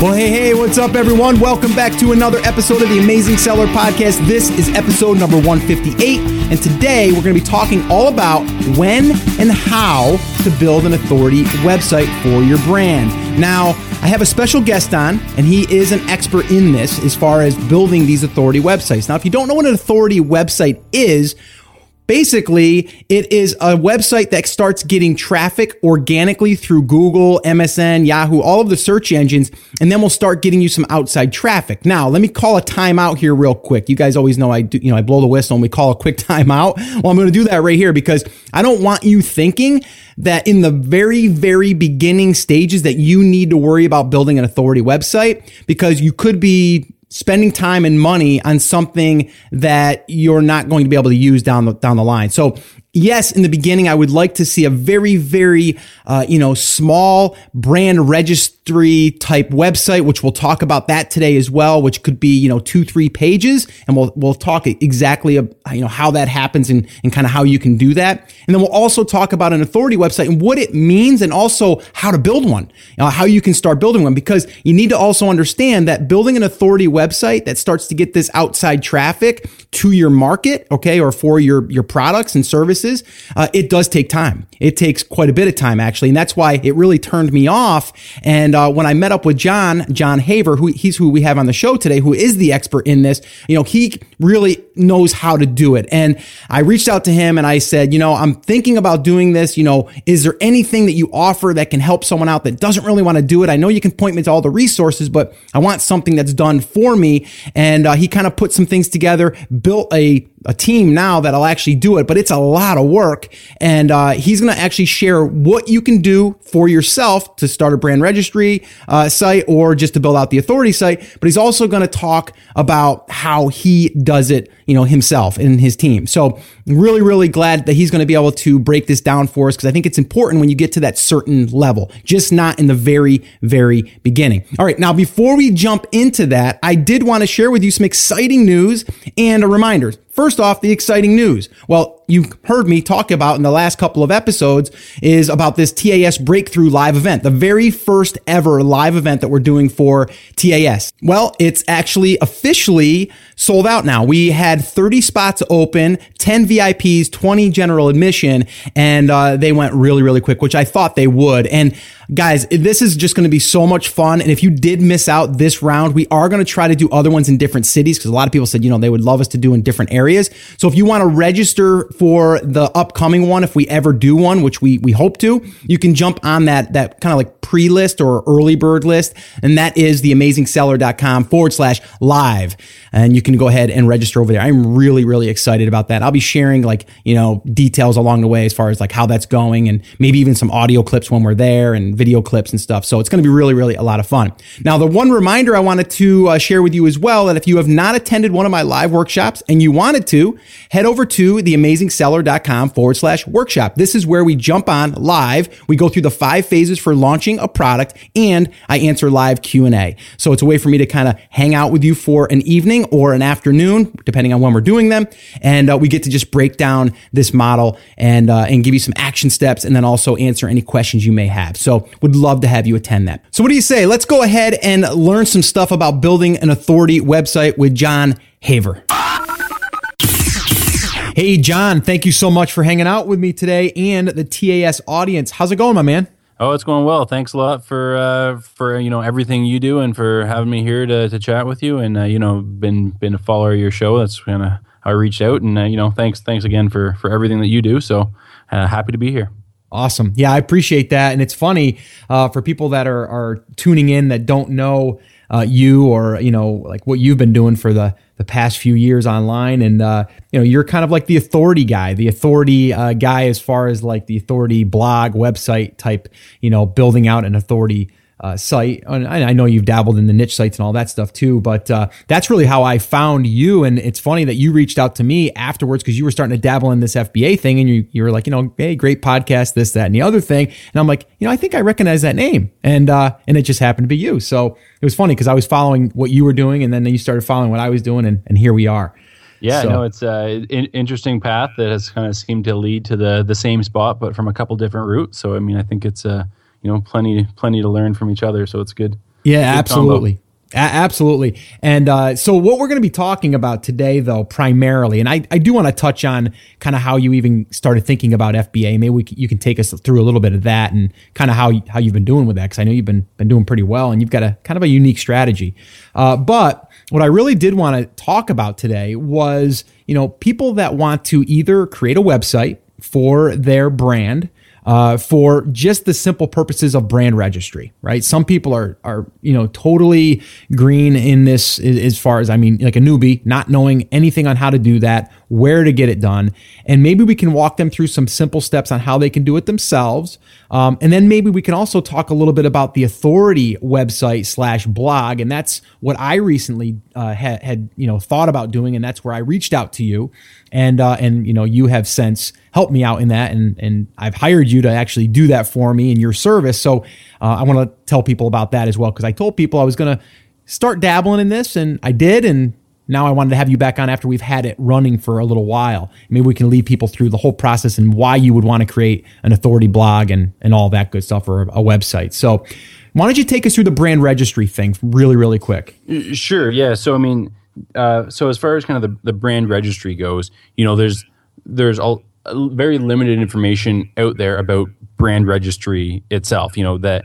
Well, hey, hey, what's up, everyone? Welcome back to another episode of the Amazing Seller Podcast. This is episode number 158, and today we're going to be talking all about when and how to build an authority website for your brand. Now, I have a special guest on, and he is an expert in this as far as building these authority websites. Now, if you don't know what an authority website is, Basically, it is a website that starts getting traffic organically through Google, MSN, Yahoo, all of the search engines, and then we'll start getting you some outside traffic. Now, let me call a timeout here real quick. You guys always know I do, you know, I blow the whistle and we call a quick timeout. Well, I'm going to do that right here because I don't want you thinking that in the very, very beginning stages that you need to worry about building an authority website because you could be spending time and money on something that you're not going to be able to use down the down the line. So yes, in the beginning, I would like to see a very, very, uh, you know, small brand registry type website, which we'll talk about that today as well, which could be, you know, two, three pages. And we'll, we'll talk exactly, you know, how that happens and, and kind of how you can do that. And then we'll also talk about an authority website and what it means and also how to build one, you know, how you can start building one, because you need to also understand that building an authority website that starts to get this outside traffic to your market, okay, or for your, your products and services services, uh, it does take time. It takes quite a bit of time actually, and that's why it really turned me off. And uh, when I met up with John, John Haver, who he's who we have on the show today, who is the expert in this, you know, he really knows how to do it. And I reached out to him and I said, you know, I'm thinking about doing this. You know, is there anything that you offer that can help someone out that doesn't really want to do it? I know you can point me to all the resources, but I want something that's done for me. And uh, he kind of put some things together, built a a team now that'll actually do it, but it's a lot of work. And uh, he's going to actually share what you can do for yourself to start a brand registry uh, site or just to build out the authority site. But he's also going to talk about how he does it, you know, himself and his team. So really, really glad that he's going to be able to break this down for us because I think it's important when you get to that certain level, just not in the very, very beginning. All right. Now, before we jump into that, I did want to share with you some exciting news and a reminder. First off, the exciting news. Well, you've heard me talk about in the last couple of episodes is about this TAS Breakthrough live event, the very first ever live event that we're doing for TAS. Well, it's actually officially sold out now. We had 30 spots open, 10 VIPs, 20 general admission, and uh, they went really, really quick, which I thought they would. And guys, this is just going to be so much fun. And if you did miss out this round, we are going to try to do other ones in different cities because a lot of people said, you know, they would love us to do in different areas. So if you want to register for the upcoming one, if we ever do one, which we, we hope to, you can jump on that, that kind of like pre list or early bird list. And that is theamazingseller.com forward slash live. And you can go ahead and register over there. I'm really, really excited about that. I'll be sharing like, you know, details along the way as far as like how that's going and maybe even some audio clips when we're there and video clips and stuff. So it's going to be really, really a lot of fun. Now, the one reminder I wanted to uh, share with you as well that if you have not attended one of my live workshops and you wanted to, head over to theamazingseller.com forward slash workshop. This is where we jump on live. We go through the five phases for launching a product and I answer live Q&A. So it's a way for me to kind of hang out with you for an evening or an afternoon, depending on when we're doing them. And uh, we get to just break down this model and, uh, and give you some action steps and then also answer any questions you may have. So would love to have you attend that. So what do you say? Let's go ahead and learn some stuff about building an authority website with John Haver. Hey, John, thank you so much for hanging out with me today and the TAS audience. How's it going, my man? Oh, it's going well. Thanks a lot for uh, for you know everything you do and for having me here to, to chat with you. And uh, you know, been been a follower of your show. That's kind of I reached out. And uh, you know, thanks thanks again for for everything that you do. So uh, happy to be here. Awesome. Yeah, I appreciate that. And it's funny uh, for people that are, are tuning in that don't know uh, you or, you know, like what you've been doing for the, the past few years online. And, uh, you know, you're kind of like the authority guy, the authority uh, guy as far as like the authority blog, website type, you know, building out an authority uh, site. And I know you've dabbled in the niche sites and all that stuff too, but uh, that's really how I found you. And it's funny that you reached out to me afterwards because you were starting to dabble in this FBA thing, and you you were like, you know, hey, great podcast, this, that, and the other thing. And I'm like, you know, I think I recognize that name, and uh, and it just happened to be you. So it was funny because I was following what you were doing, and then you started following what I was doing, and, and here we are. Yeah, so. no, it's an interesting path that has kind of seemed to lead to the the same spot, but from a couple different routes. So I mean, I think it's a uh, you know plenty plenty to learn from each other so it's good Yeah, absolutely. A- absolutely. And uh, so, what we're going to be talking about today, though, primarily, and I, I do want to touch on kind of how you even started thinking about FBA. Maybe we, you can take us through a little bit of that and kind of how how you've been doing with that, because I know you've been been doing pretty well, and you've got a kind of a unique strategy. Uh, but what I really did want to talk about today was, you know, people that want to either create a website for their brand uh, for just the simple purposes of brand registry, right? Some people are are you know totally green in this as far as I mean, like a newbie, not knowing anything on how to do that, where to get it done, and maybe we can walk them through some simple steps on how they can do it themselves, um, and then maybe we can also talk a little bit about the authority website slash blog, and that's what I recently uh, had, had you know thought about doing, and that's where I reached out to you. And uh, and you know you have since helped me out in that, and and I've hired you to actually do that for me in your service. So uh, I want to tell people about that as well because I told people I was going to start dabbling in this, and I did, and now I wanted to have you back on after we've had it running for a little while. Maybe we can lead people through the whole process and why you would want to create an authority blog and and all that good stuff or a website. So. Why don't you take us through the brand registry thing really, really quick? Sure. Yeah. So, I mean, uh, so as far as kind of the, the brand registry goes, you know, there's there's all very limited information out there about brand registry itself. You know that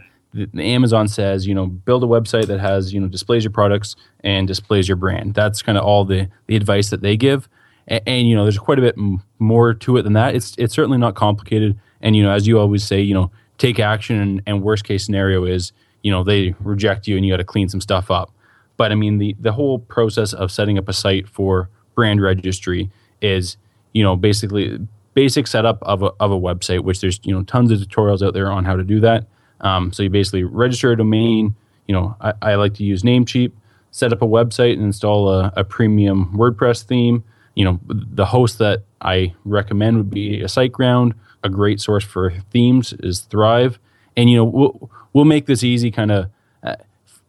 Amazon says, you know, build a website that has you know displays your products and displays your brand. That's kind of all the the advice that they give. And, and you know, there's quite a bit more to it than that. It's it's certainly not complicated. And you know, as you always say, you know, take action. And, and worst case scenario is, you know, they reject you and you got to clean some stuff up. But I mean, the the whole process of setting up a site for brand registry is, you know, basically basic setup of a, of a website, which there's you know tons of tutorials out there on how to do that. Um, so you basically register a domain. You know, I, I, like to use Namecheap, set up a website, and install a, a, premium WordPress theme. You know, the host that I recommend would be a SiteGround. A great source for themes is Thrive, and you know we'll we'll make this easy, kind of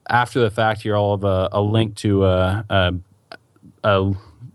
after the fact here, I'll have a, a link to a, a, a,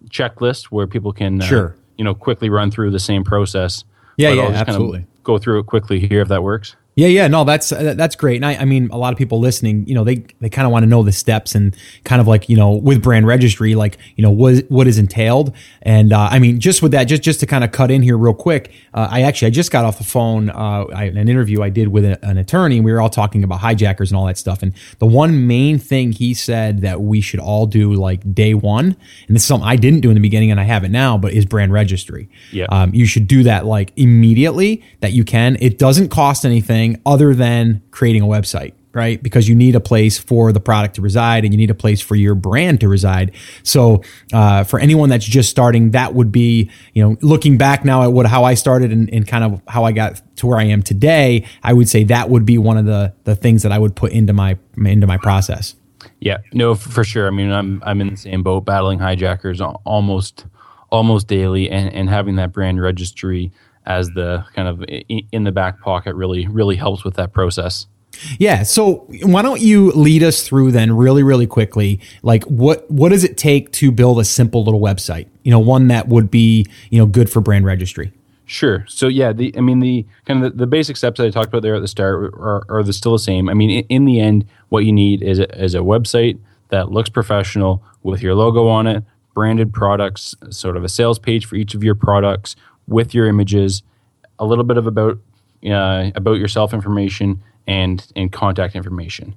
checklist where people can, uh, sure. you know, quickly run through the same process. Yeah, but yeah, absolutely. Kind of go through it quickly here if that works. Yeah, yeah, no, that's uh, that's great. And I, I mean, a lot of people listening, you know, they they kind of want to know the steps and kind of like you know with brand registry, like you know what what is entailed. And uh, I mean, just with that, just just to kind of cut in here real quick, uh, I actually I just got off the phone uh, I, an interview I did with a, an attorney, and we were all talking about hijackers and all that stuff. And the one main thing he said that we should all do like day one, and this is something I didn't do in the beginning and I have it now, but is brand registry. Yeah, um, you should do that like immediately that you can. It doesn't cost anything other than creating a website right? Because you need a place for the product to reside and you need a place for your brand to reside. So, uh, for anyone that's just starting, that would be, you know, looking back now at what, how I started and, and, kind of how I got to where I am today, I would say that would be one of the, the things that I would put into my, into my process. Yeah, no, for sure. I mean, I'm, I'm in the same boat battling hijackers almost, almost daily and, and having that brand registry as the kind of in the back pocket really really helps with that process. Yeah, so why don't you lead us through then really really quickly like what what does it take to build a simple little website? You know, one that would be, you know, good for brand registry. Sure. So yeah, the I mean the kind of the, the basic steps that I talked about there at the start are, are the still the same. I mean, in, in the end, what you need is a, is a website that looks professional with your logo on it, branded products, sort of a sales page for each of your products, with your images, a little bit of about uh, about yourself information and and contact information.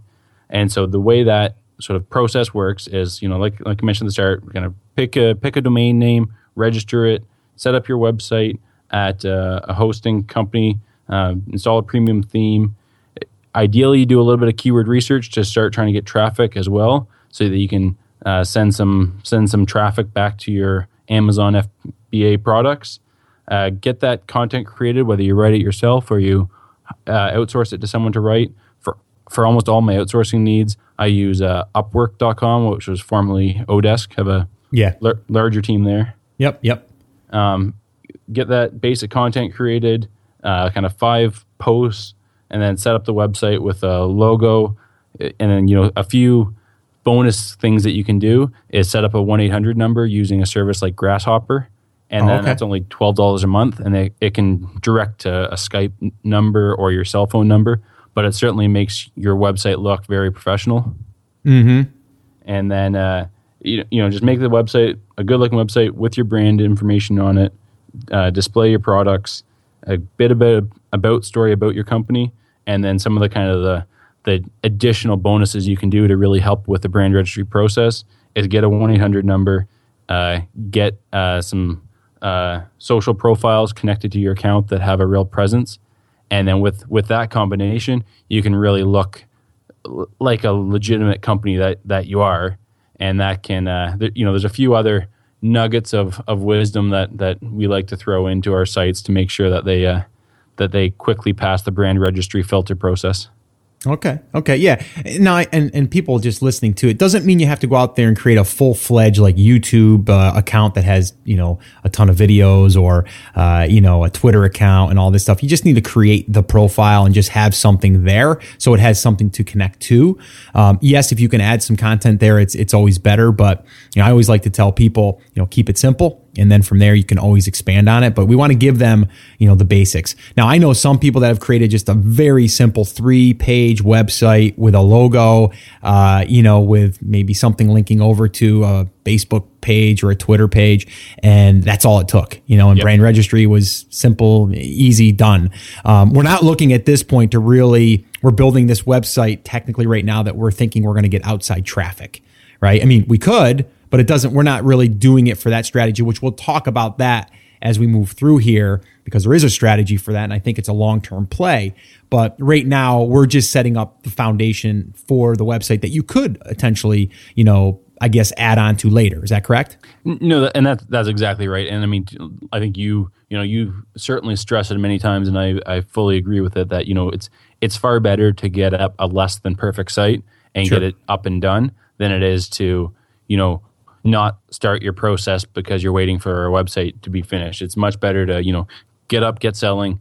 And so the way that sort of process works is, you know, like like I mentioned at the start, we're gonna pick a pick a domain name, register it, set up your website at uh, a hosting company, uh, install a premium theme. Ideally, you do a little bit of keyword research to start trying to get traffic as well, so that you can uh, send some send some traffic back to your Amazon FBA products. Uh, get that content created, whether you write it yourself or you uh, outsource it to someone to write. For for almost all my outsourcing needs, I use uh, Upwork.com, which was formerly Odesk. Have a yeah lar- larger team there. Yep, yep. Um, get that basic content created, uh, kind of five posts, and then set up the website with a logo, and then you know a few bonus things that you can do is set up a 1-800 number using a service like grasshopper and oh, then okay. that's only twelve dollars a month, and it, it can direct to a Skype number or your cell phone number. but it certainly makes your website look very professional. Mm-hmm. And then uh, you, you know just make the website a good looking website with your brand information on it. Uh, display your products, a bit about about story about your company, and then some of the kind of the the additional bonuses you can do to really help with the brand registry process is get a 1-800 number uh, get uh, some uh, social profiles connected to your account that have a real presence. And then with with that combination you can really look l- like a legitimate company that that you are. And that can uh, th- you know there's a few other nuggets of of wisdom that that we like to throw into our sites to make sure that they uh, that they quickly pass the brand registry filter process Okay. Okay. Yeah. Now, and and people just listening to it doesn't mean you have to go out there and create a full fledged like YouTube uh, account that has you know a ton of videos or uh, you know a Twitter account and all this stuff. You just need to create the profile and just have something there so it has something to connect to. Um, yes, if you can add some content there, it's it's always better. But you know, I always like to tell people you know keep it simple and then from there you can always expand on it but we want to give them you know the basics. Now i know some people that have created just a very simple three page website with a logo uh, you know with maybe something linking over to a facebook page or a twitter page and that's all it took you know and Yep. brand registry was simple easy done. Um, we're not looking at this point to really we're building this website technically right now that we're thinking we're going to get outside traffic right? I mean we could but it doesn't we're not really doing it for that strategy which we'll talk about that as we move through here because there is a strategy for that and i think it's a long-term play but right now we're just setting up the foundation for the website that you could potentially you know i guess add on to later is that correct No, and that's that's exactly right. And I mean, I think you you know you certainly stress it many times, and I I fully agree with it that you know it's it's far better to get up a less than perfect site and Sure. get it up and done than it is to you know not start your process because you're waiting for a website to be finished. It's much better to you know get up, get selling,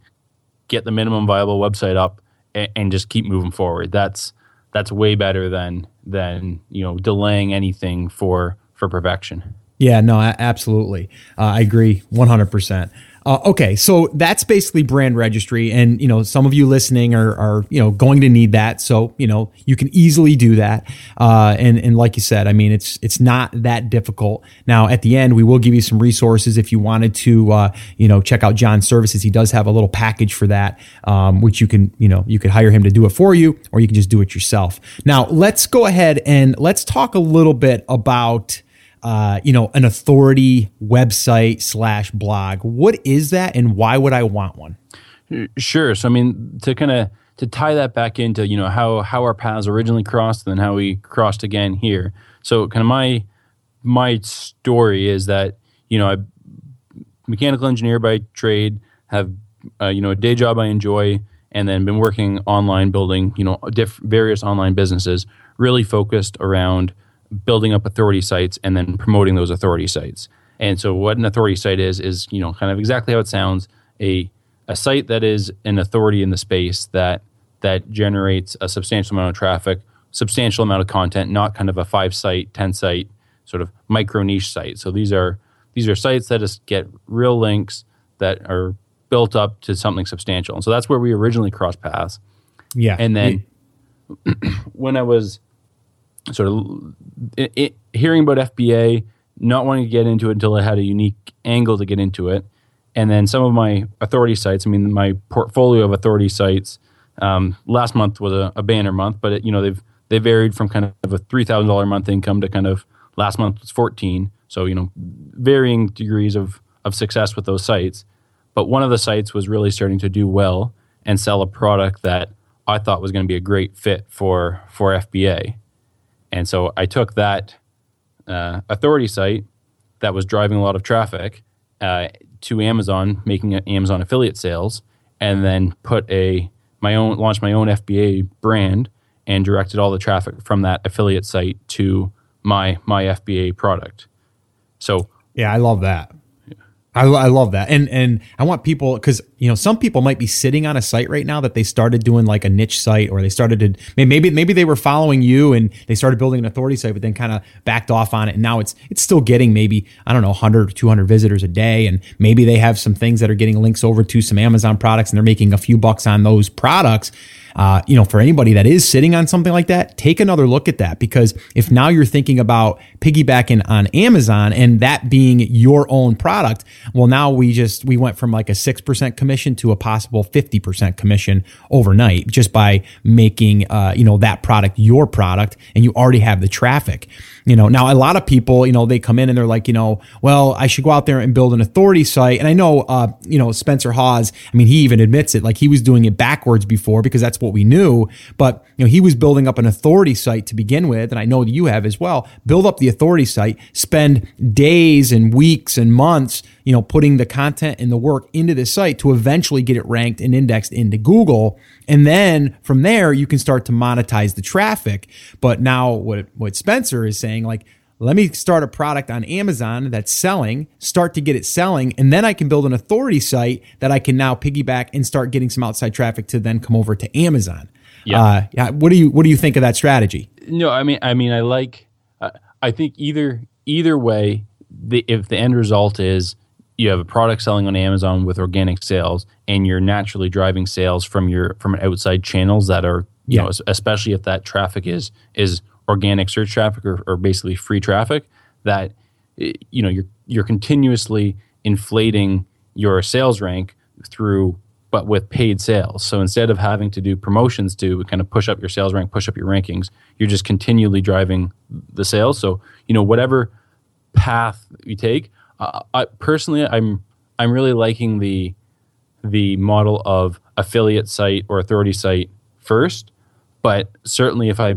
get the minimum viable website up, and, and just keep moving forward. That's that's way better than than you know delaying anything for for perfection. Yeah, no, absolutely. Uh, I agree 100%. Uh, okay, so that's basically brand registry, and you know some of you listening are, are you know going to need that, so you know you can easily do that. Uh, and and like you said, I mean it's it's not that difficult. Now at the end, we will give you some resources if you wanted to uh, you know check out John's services. He does have a little package for that, um, which you can you know you could hire him to do it for you, or you can just do it yourself. Now let's go ahead and let's talk a little bit about uh, you know, an authority website slash blog. What is that, and why would I want one? Sure. So I mean, to kind of to tie that back into you know how how our paths originally crossed, and then how we crossed again here. So kind of my my story is that you know I mechanical engineer by trade, have uh, you know a day job I enjoy, and then been working online building you know diff- various online businesses, really focused around building up authority sites and then promoting those authority sites. And so what an authority site is is you know kind of exactly how it sounds a a site that is an authority in the space that that generates a substantial amount of traffic, substantial amount of content, not kind of a five site, ten site sort of micro niche site. So these are these are sites that just get real links that are built up to something substantial. And so that's where we originally crossed paths. Yeah, And then when I was sort of i i hearing about FBA, not wanting to get into it until I had a unique angle to get into it, and then some of my authority sites. I mean, my portfolio of authority sites. Um, last month was a, a banner month, but it, you know they've they varied from kind of a three thousand dollar month income to kind of last month was fourteen. So you know, varying degrees of of success with those sites. But one of the sites was really starting to do well and sell a product that I thought was going to be a great fit for for FBA. And so I took that uh, authority site that was driving a lot of traffic uh, to Amazon, making Amazon affiliate sales, and then put a my own launched my own FBA brand and directed all the traffic from that affiliate site to my my FBA product. So yeah, I love that. I, I love that, and and I want people because you know, some people might be sitting on a site right now that they started doing like a niche site or they started to maybe maybe they were following you and they started building an authority site, but then kind of backed off on it. And now it's it's still getting maybe I don't know 100 or 200 visitors a day, and maybe they have some things that are getting links over to some Amazon products and they're making a few bucks on those products. Uh, you know, for anybody that is sitting on something like that, take another look at that. Because if now you're thinking about piggybacking on Amazon and that being your own product, well, now we just we went from like a six percent commission to a possible fifty percent commission overnight just by making uh, you know that product your product, and you already have the traffic. You know, now a lot of people, you know, they come in and they're like, you know, well, I should go out there and build an authority site. And I know, uh, you know, Spencer Haws, I mean, he even admits it, like he was doing it backwards before because that's what we knew. But, you know, he was building up an authority site to begin with. And I know you have as well. Build up the authority site, spend days and weeks and months, you know, putting the content and the work into the site to eventually get it ranked and indexed into Google. And then from there, you can start to monetize the traffic. But now what, what Spencer is saying, like, let me start a product on Amazon that's selling, start to get it selling, and then I can build an authority site that I can now piggyback and start getting some outside traffic to then come over to Amazon. Yeah. Uh, yeah. What do you What do you think of that strategy? No, I mean, I mean, I like. Uh, I think either either way, the, if the end result is you have a product selling on Amazon with organic sales, and you're naturally driving sales from your from outside channels that are you yeah. know especially if that traffic is is organic search traffic or, or basically free traffic that eh, you know you're you're continuously inflating your sales rank through but with paid sales. So instead of having to do promotions to kind of push up your sales rank, push up your rankings, you're just continually driving the sales. So, you know, whatever path you take, I, personally, I'm I'm really liking the the model of affiliate site or authority site first. But certainly, if I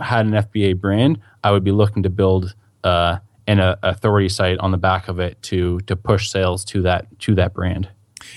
had an FBA brand, I would be looking to build uh, an uh, authority site on the back of it to to push sales to that to that brand.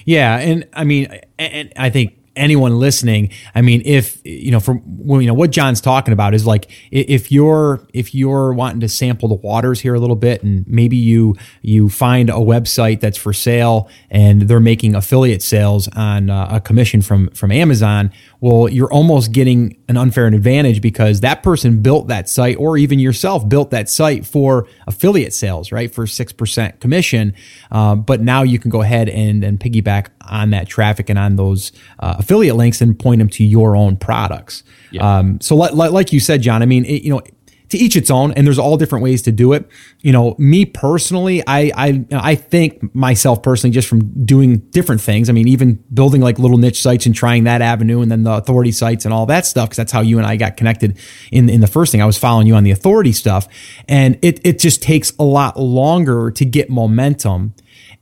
Yeah, and I mean, and I think anyone listening, I mean, if you know, from well, you know what John's talking about is like if you're if you're wanting to sample the waters here a little bit, and maybe you you find a website that's for sale and they're making affiliate sales on uh, a commission from from Amazon, well, you're almost getting an unfair advantage because that person built that site, or even yourself built that site for affiliate sales, right, for six percent commission. Uh, but now you can go ahead and and piggyback on that traffic and on those uh, affiliate links and point them to your own products. Yeah. Um, so, like, like you said, John, I mean, it, you know, to each its own, and there's all different ways to do it. You know, me personally, I I I think myself personally just from doing different things. I mean, even building like little niche sites and trying that avenue, and then the authority sites and all that stuff, because that's how you and I got connected in in the first thing. I was following you on the authority stuff, and it it just takes a lot longer to get momentum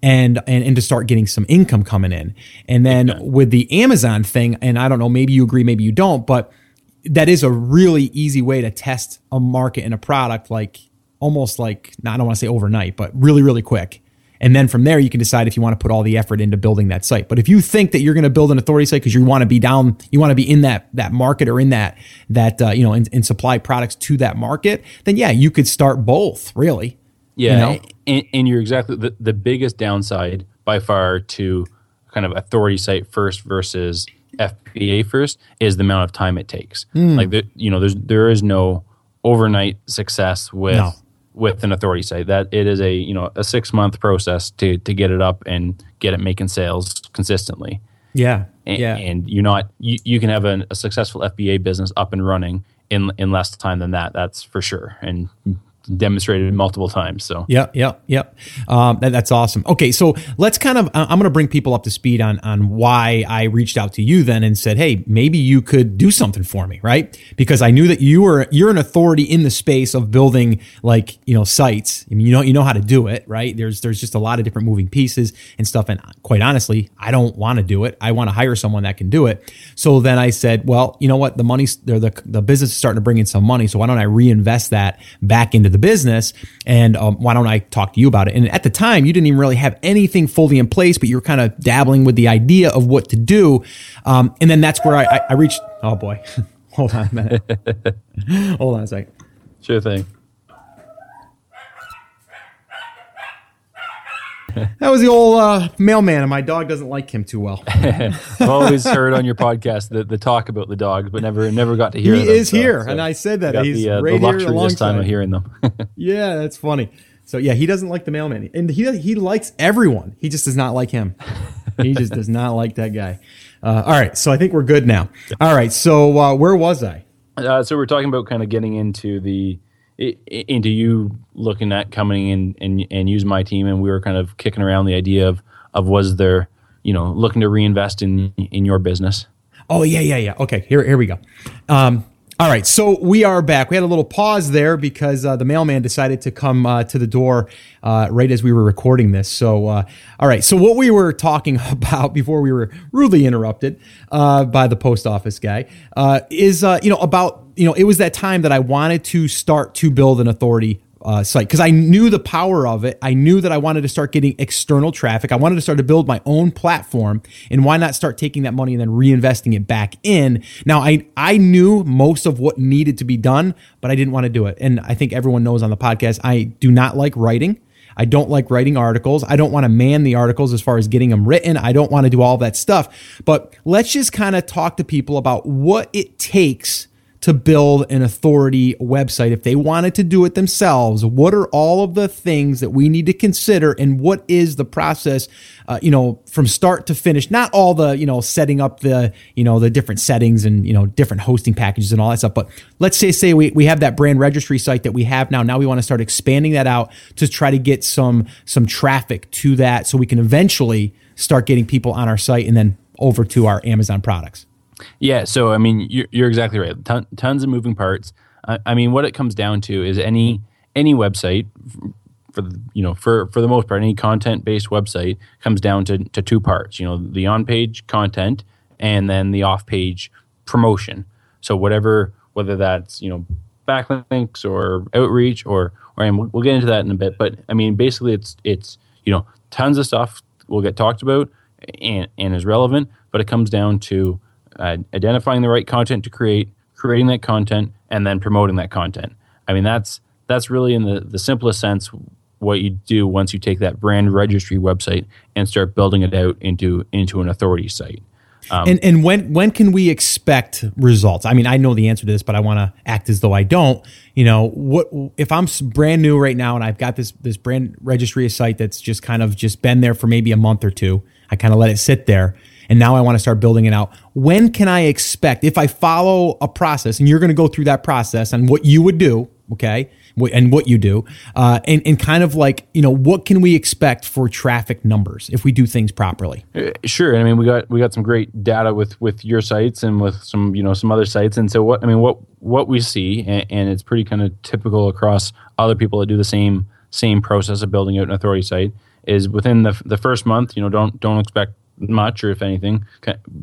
and, and and to start getting some income coming in. And then yeah. with the Amazon thing, and I don't know, maybe you agree, maybe you don't, but that is a really easy way to test a market and a product, like almost like I don't want to say overnight, but really, really quick. And then from there, you can decide if you want to put all the effort into building that site. But if you think that you're going to build an authority site because you want to be down, you want to be in that that market or in that that uh, you know, and, and supply products to that market, then yeah, you could start both. Really, yeah, you know? and, and, you're exactly the, the biggest downside by far to kind of authority site first versus FBA first is the amount of time it takes. Mm. Like the, you know, there's there is no overnight success with no. with an authority site. That it is a you know a six month process to to get it up and get it making sales consistently. Yeah, and, yeah. And you're not you, you can have an, a successful FBA business up and running in in less time than that. That's for sure. And demonstrated multiple times. So yeah, yeah, yeah. Um, that, that's awesome. Okay, so let's kind of I'm going to bring people up to speed on on why I reached out to you then and said, hey, maybe you could do something for me, right? Because I knew that you were you're an authority in the space of building like you know sites. I mean, you know you know how to do it, right? There's there's just a lot of different moving pieces and stuff. And quite honestly, I don't want to do it. I want to hire someone that can do it. So then I said, well, you know what? The money's the the business is starting to bring in some money. So why don't I reinvest that back into the business. And um, why don't I talk to you about it? And at the time, you didn't even really have anything fully in place, but you were kind of dabbling with the idea of what to do. Um, and then that's where I, I, I reached. Oh boy, hold on a minute. hold on a second. Sure thing. that was the old uh, mailman, and my dog doesn't like him too well. I've always heard on your podcast the, the talk about the dogs, but never never got to hear. He them, is so- here, so and I said that he's the, uh, right the here luxury this time of hearing them. Yeah, that's funny. So yeah, he doesn't like the mailman, and he he likes everyone. He just does not like him. he just does not like that guy. Uh, all right, so I think we're good now. All right, so uh, where was I? Uh, so we're talking about kind of getting into the into you looking at coming in and and use my team, and we were kind of kicking around the idea of of was there you know looking to reinvest in in your business. Oh yeah, yeah, yeah. Okay, here here we go. Um, all right, so we are back. We had a little pause there because uh, the mailman decided to come uh, to the door uh, right as we were recording this. So, uh, all right, so what we were talking about before we were rudely interrupted uh, by the post office guy uh, is you know about you know it was that time that I wanted to start to build an authority uh, site because I knew the power of it. I knew that I wanted to start getting external traffic. I wanted to start to build my own platform, and why not start taking that money and then reinvesting it back in? Now, I I knew most of what needed to be done, but I didn't want to do it. And I think everyone knows on the podcast, I do not like writing. I don't like writing articles. I don't want to man the articles as far as getting them written. I don't want to do all that stuff. But let's just kind of talk to people about what it takes to build an authority website. If they wanted to do it themselves what are all of the things that we need to consider and what is the process uh, you know from start to finish? Not all the you know setting up the you know the different settings and you know different hosting packages and all that stuff but let's say say we, we have that brand registry site that we have now. Now we want to start expanding that out to try to get some some traffic to that so we can eventually start getting people on our site and then over to our amazon products Yeah, so I mean, you're, you're exactly right. Ton, tons of moving parts. I, I mean, what it comes down to is any any website for the, you know for for the most part, any content based website comes down to to two parts. You know, the on page content and then the off page promotion. So whatever, whether that's you know backlinks or outreach or or and we'll, we'll get into that in a bit. But I mean, basically, it's it's you know tons of stuff will get talked about and and is relevant, but it comes down to uh, identifying the right content to create, creating that content, and then promoting that content. I mean, that's that's really in the the simplest sense what you do once you take that brand registry website and start building it out into into an authority site. and and when when can we expect results? I mean, I know the answer to this, but I want to act as though I don't. You know, what if I'm brand new right now and I've got this this brand registry site that's just kind of just been there for maybe a month or two. I kind of let it sit there, and now I want to start building it out. When can I expect if I follow a process, and you're going to go through that process and what you would do, okay? And what you do, uh, and and kind of like you know what can we expect for traffic numbers if we do things properly? Uh, Sure. I mean, we got we got some great data with with your sites and with some you know some other sites. And so what I mean, what what we see, and, and it's pretty kind of typical across other people that do the same same process of building out an authority site, is within the the first month. You know, don't don't expect much, or if anything,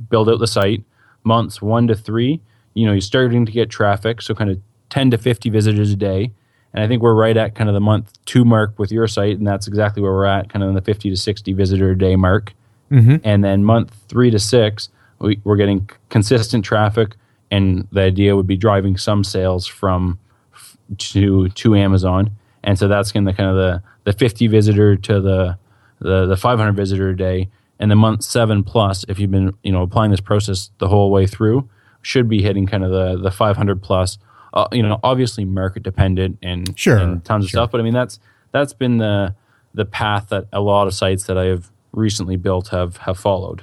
build out the site. Months one to three, you know, you're starting to get traffic, so kind of ten to fifty visitors a day. And I think we're right at kind of the month two mark with your site, and that's exactly where we're at, kind of in the 50 to 60 visitor a day mark. Mm-hmm. And then month three to six, we, we're getting consistent traffic, and the idea would be driving some sales from f- to to Amazon. And so that's kind of kind of the the 50 visitor to the the the 500 visitor a day, and the month seven plus, if you've been you know applying this process the whole way through, should be hitting kind of the the 500 plus. Uh, you know, obviously market dependent and Sure, and tons of sure. stuff, but I mean that's that's been the the path that a lot of sites that I have recently built have have followed.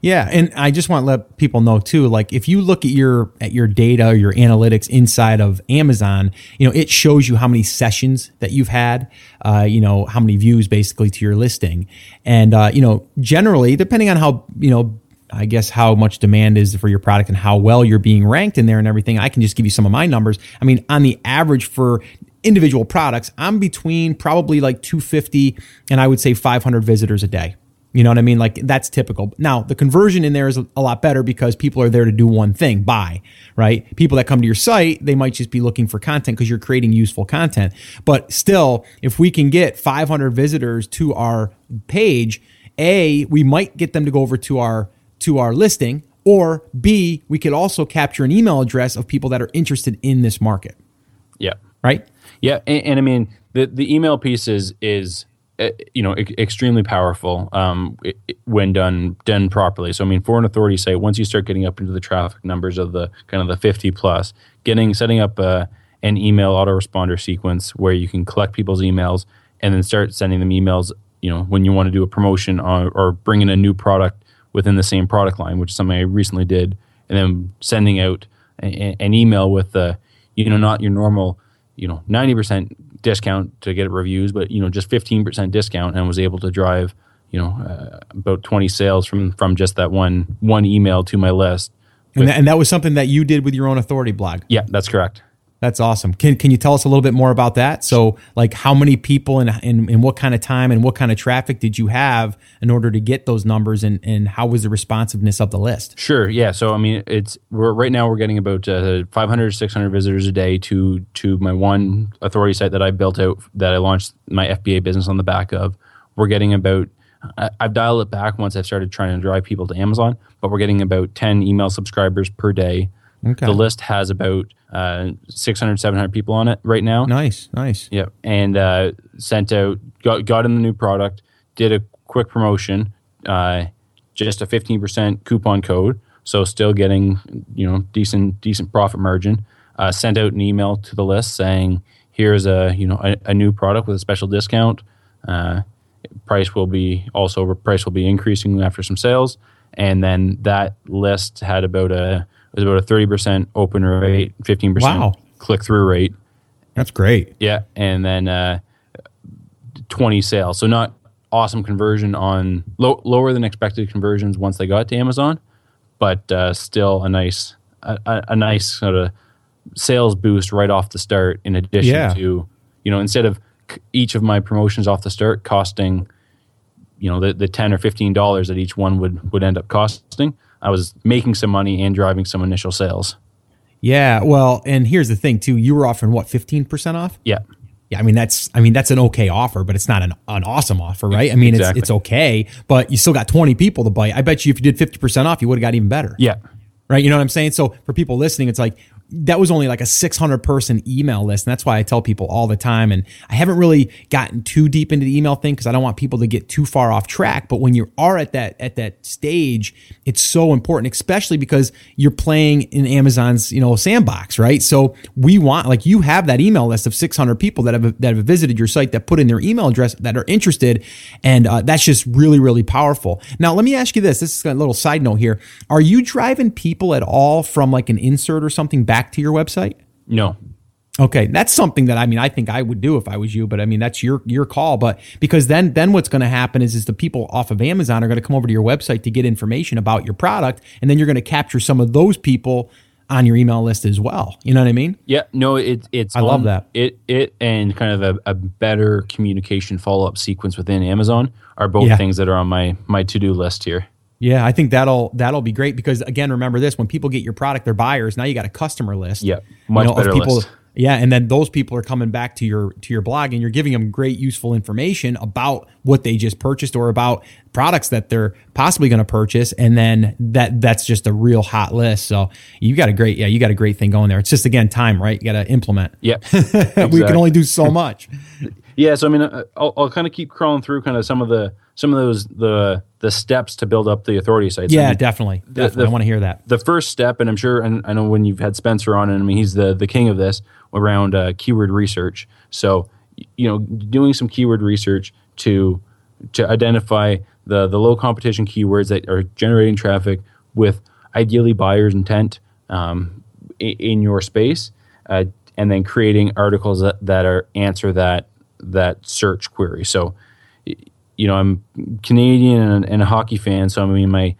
Yeah, and I just want to let people know too. Like, if you look at your at your data your analytics inside of Amazon, you know it shows you how many sessions that you've had. Uh, you know how many views basically to your listing, and uh, you know generally depending on how you know. I guess how much demand is for your product and how well you're being ranked in there and everything. I can just give you some of my numbers. I mean, on the average for individual products, I'm between probably like 250 and I would say 500 visitors a day. You know what I mean? Like that's typical. Now, the conversion in there is a, lot better because people are there to do one thing, buy, right? People that come to your site, they might just be looking for content because you're creating useful content. But still, if we can get 500 visitors to our page, A, we might get them to go over to our to our listing, or B, we could also capture an email address of people that are interested in this market, Yeah, right? yeah, and, and I mean the the email piece is is Eh, you know e- extremely powerful um, it, when done done properly. So I mean, foreign authorities say once you start getting up into the traffic numbers of the kind of the 50 plus, getting setting up a, an email autoresponder sequence where you can collect people's emails and then start sending them emails. You know, when you want to do a promotion or, or bring in a new product within the same product line, which is something I recently did, and then sending out a, a- an email with the you know not your normal you know 90% discount to get reviews but you know just 15% discount and was able to drive you know uh, about 20 sales from from just that one one email to my list And that, and that was something that you did with your own authority blog. yeah that's correct That's awesome. Can can you tell us a little bit more about that? So, like, how many people and in, what kind of time and what kind of traffic did you have in order to get those numbers, and and how was the responsiveness of the list? Sure. Yeah. So I mean, it's we're right now we're getting about uh, 500 600 visitors a day to to my one authority site that I built out that I launched my FBA business on the back of. We're getting about I've dialed it back once I've started trying to drive people to Amazon, but we're getting about 10 email subscribers per day. Okay. The list has about uh, 600 700 people on it right now. Nice, nice. Yep. And uh, sent out, got, got in the new product, did a quick promotion, uh, just a 15% coupon code. So still getting, you know, decent, decent profit margin. Uh, sent out an email to the list saying, here's a, you know, a, a new product with a special discount. Uh, price will be also, price will be increasing after some sales. And then that list had about a, it was about a 30% open rate, 15% Wow. click through rate. That's great. Yeah, and then uh, twenty sales. So not awesome conversion on low, lower than expected conversions once they got to Amazon, but uh, still a nice a, a, a nice sort of sales boost right off the start. In addition Yeah. to you know instead of c- each of my promotions off the start costing you know the, the 10 or 15 dollars that each one would would end up costing i was making some money and driving some initial sales Yeah. Well, and here's the thing too. You were offering what, fifteen percent off? yeah Yeah, I mean that's I mean that's an okay offer, but it's not an, an awesome offer, right? I mean Exactly. it's it's okay, but you still got 20 people to bite. I bet you if you did 50% off, you would have got even better. yeah Right? You know what I'm saying? So for people listening, it's like that was only like a 600 person email list. And that's why I tell people all the time. And I haven't really gotten too deep into the email thing because I don't want people to get too far off track. But when you are at that, at that stage, it's so important, especially because you're playing in Amazon's, you know, sandbox, right? So we want, like you have that email list of 600 people that have, that have visited your site that put in their email address that are interested. And uh, that's just really, really powerful. Now, let me ask you this. This is a little side note here. Are you driving people at all from like an insert or something back to your website? no Okay, that's something that I mean I think I would do if I was you, but I mean that's your your call. But because then then what's going to happen is is the people off of Amazon are going to come over to your website to get information about your product, and then you're going to capture some of those people on your email list as well. You know what I mean? Yeah, no, it, it's. I love um, that. It it and kind of a, a better communication follow up sequence within Amazon are both Yeah. things that are on my my to do list here. Yeah, I think that'll that'll be great because again, remember this: when people get your product, they're buyers. Now you got a customer list. Yeah, much of better people. list. Yeah, and then those people are coming back to your to your blog, and you're giving them great, useful information about what they just purchased or about products that they're possibly going to purchase, and then that that's just a real hot list. So you got a great, yeah, you got a great thing going there. It's just again time, right? You got to implement. Yeah, We can only do so much. Yeah, so I mean, uh, I'll, I'll kind of keep crawling through kind of some of the some of those the the steps to build up the authority sites. I Yeah, mean, definitely, definitely. the- I want to hear that. the first step, and I'm sure, and I know when you've had Spencer on, and I mean he's the the king of this around uh, keyword research. So you know, doing some keyword research to to identify the the low competition keywords that are generating traffic with ideally buyer's intent um, in your space, uh, and then creating articles that, that are answer that that search query. So you know, I'm Canadian and, and a hockey fan, so I mean my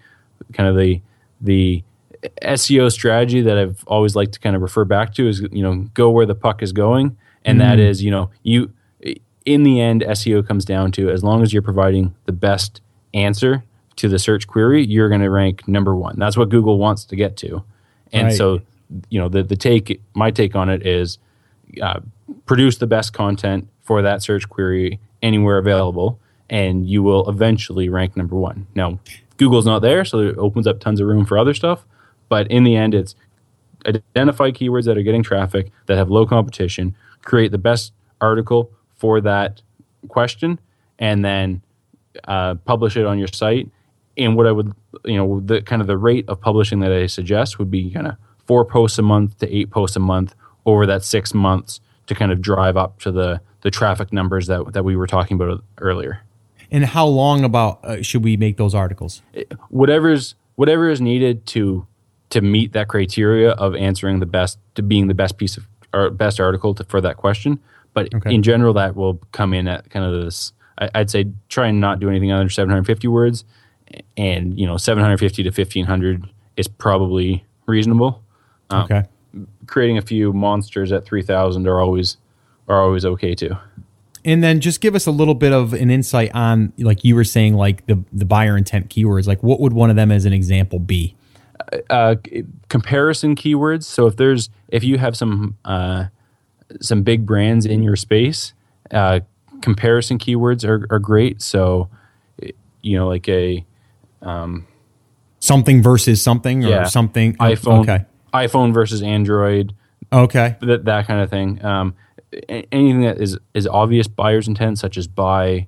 kind of the the SEO strategy that I've always liked to kind of refer back to is you know go where the puck is going, and that is you know you in the end SEO comes down to as long as you're providing the best answer to the search query, you're going to rank number one. That's what Google wants to get to, and Right. so you know the the take my take on it is uh, produce the best content for that search query anywhere available, and you will eventually rank number one. Now, Google's not there, so it opens up tons of room for other stuff. But in the end, it's identify keywords that are getting traffic that have low competition, create the best article for that question, and then uh, publish it on your site. And what I would, you know, the kind of the rate of publishing that I suggest would be kind of four posts a month to eight posts a month over that six months to kind of drive up to the the traffic numbers that that we were talking about earlier. And how long about uh, should we make those articles? Whatever's whatever is needed to to meet that criteria of answering the best to being the best piece of or best article to, for that question. But okay. in general, that will come in at kind of this. I, I'd say try and not do anything under 750 words, and you know 750 to 1500 is probably reasonable. Um, okay. Creating a few monsters at 3000 are always are always okay too. And then just give us a little bit of an insight on, like you were saying, like the the buyer intent keywords. Like, what would one of them, as an example, be? Uh, uh comparison keywords. So if there's if you have some uh, some big brands in your space, uh, comparison keywords are, are great. So you know, like a um, something versus something or yeah, something iPhone. Okay. iPhone versus Android. Okay. That that kind of thing. Um, anything that is is obvious buyer's intent, such as buy,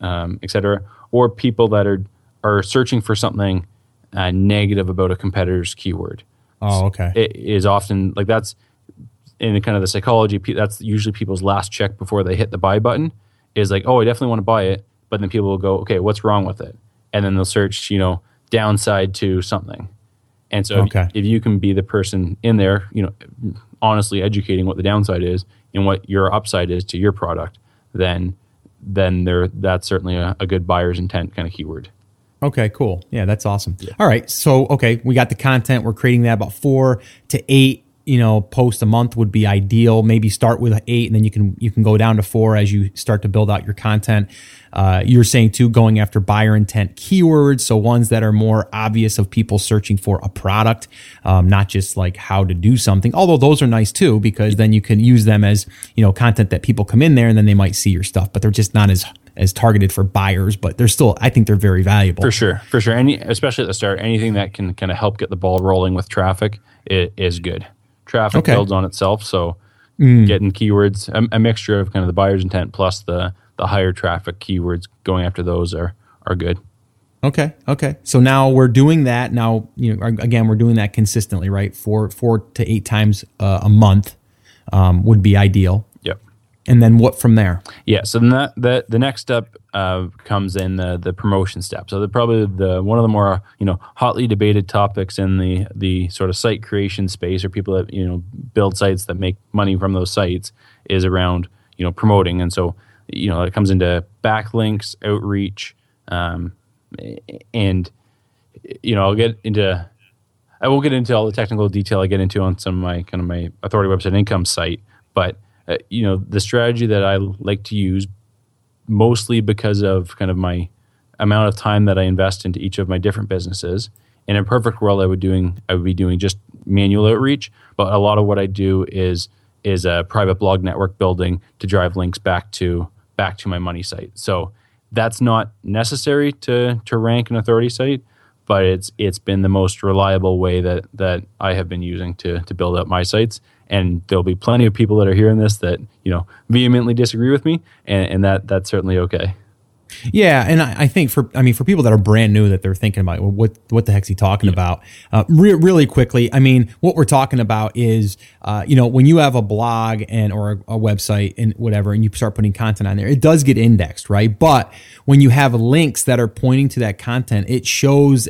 um, etc., or people that are are searching for something uh, negative about a competitor's keyword. Oh, okay. It is often like that's in kind of the psychology. That's usually people's last check before they hit the buy button. Is like, oh, I definitely want to buy it, but then people will go, okay, what's wrong with it? And then they'll search, you know, downside to something. And so okay. if, if you can be the person in there, you know, honestly educating what the downside is and what your upside is to your product, then then there that's certainly a, a good buyer's intent kind of keyword. Okay, cool. Yeah, that's awesome. Yeah. All right. So, okay, we got the content. We're creating that about four to eight you know post a month would be ideal. Maybe start with eight and then you can you can go down to four as you start to build out your content. Uh, you're saying too going after buyer intent keywords so ones that are more obvious of people searching for a product um, not just like how to do something although those are nice too because then you can use them as you know content that people come in there and then they might see your stuff but they're just not as as targeted for buyers but they're still i think they're very valuable. For sure for sure. Any especially at the start anything that can kind of help get the ball rolling with traffic is good traffic okay. builds on itself. So mm. getting keywords, a, a, mixture of kind of the buyer's intent plus the the higher traffic keywords, going after those are are good. Okay. Okay. So now we're doing that. Now, you know, again, we're doing that consistently, right? Four, four to eight times uh, a month um, would be ideal and then what from there? Yeah, so then that, that the next step uh, comes in the the promotion step. So the probably the one of the more you know hotly debated topics in the the sort of site creation space, or people that you know build sites that make money from those sites, is around you know promoting. And so you know it comes into backlinks, outreach, um, and you know I'll get into I won't get into all the technical detail I get into on some of my kind of my authority website income site, but uh, you know, the strategy that I like to use mostly because of kind of my amount of time that I invest into each of my different businesses. In a perfect world, I would doing I would be doing just manual outreach, but a lot of what I do is is a private blog network building to drive links back to back to my money site. So that's not necessary to to rank an authority site, but it's it's been the most reliable way that that I have been using to to build up my sites and there'll be plenty of people that are hearing this that you know vehemently disagree with me, and, and that that's certainly okay. Yeah, and I, I, think for I mean for people that are brand new that they're thinking about well, what what the heck's he talking yeah. about? Uh, re- really quickly, I mean what we're talking about is uh, you know when you have a blog and or a, a, website and whatever, and you start putting content on there, it does get indexed, right? But when you have links that are pointing to that content, it shows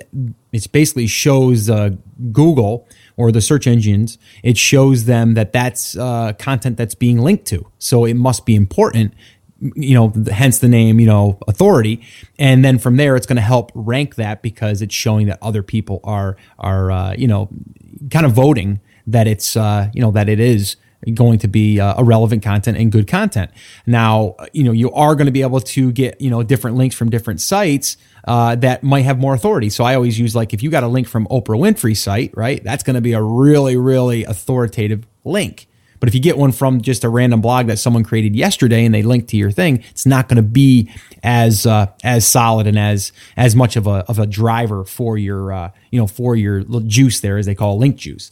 it basically shows uh, Google or the search engines, it shows them that that's uh, content that's being linked to. So it must be important, you know, hence the name, you know, authority. And then from there, it's going to help rank that because it's showing that other people are are uh, you know kind of voting that it's uh, you know that it is going to be uh, relevant content and good content. Now, you know, you are going to be able to get, you know, different links from different sites uh, that might have more authority. So I always use like if you got a link from Oprah Winfrey site, right? That's going to be a really, really authoritative link. But if you get one from just a random blog that someone created yesterday and they link to your thing, it's not going to be as uh, as solid and as as much of a of a driver for your uh, you know for your juice there as they call link juice.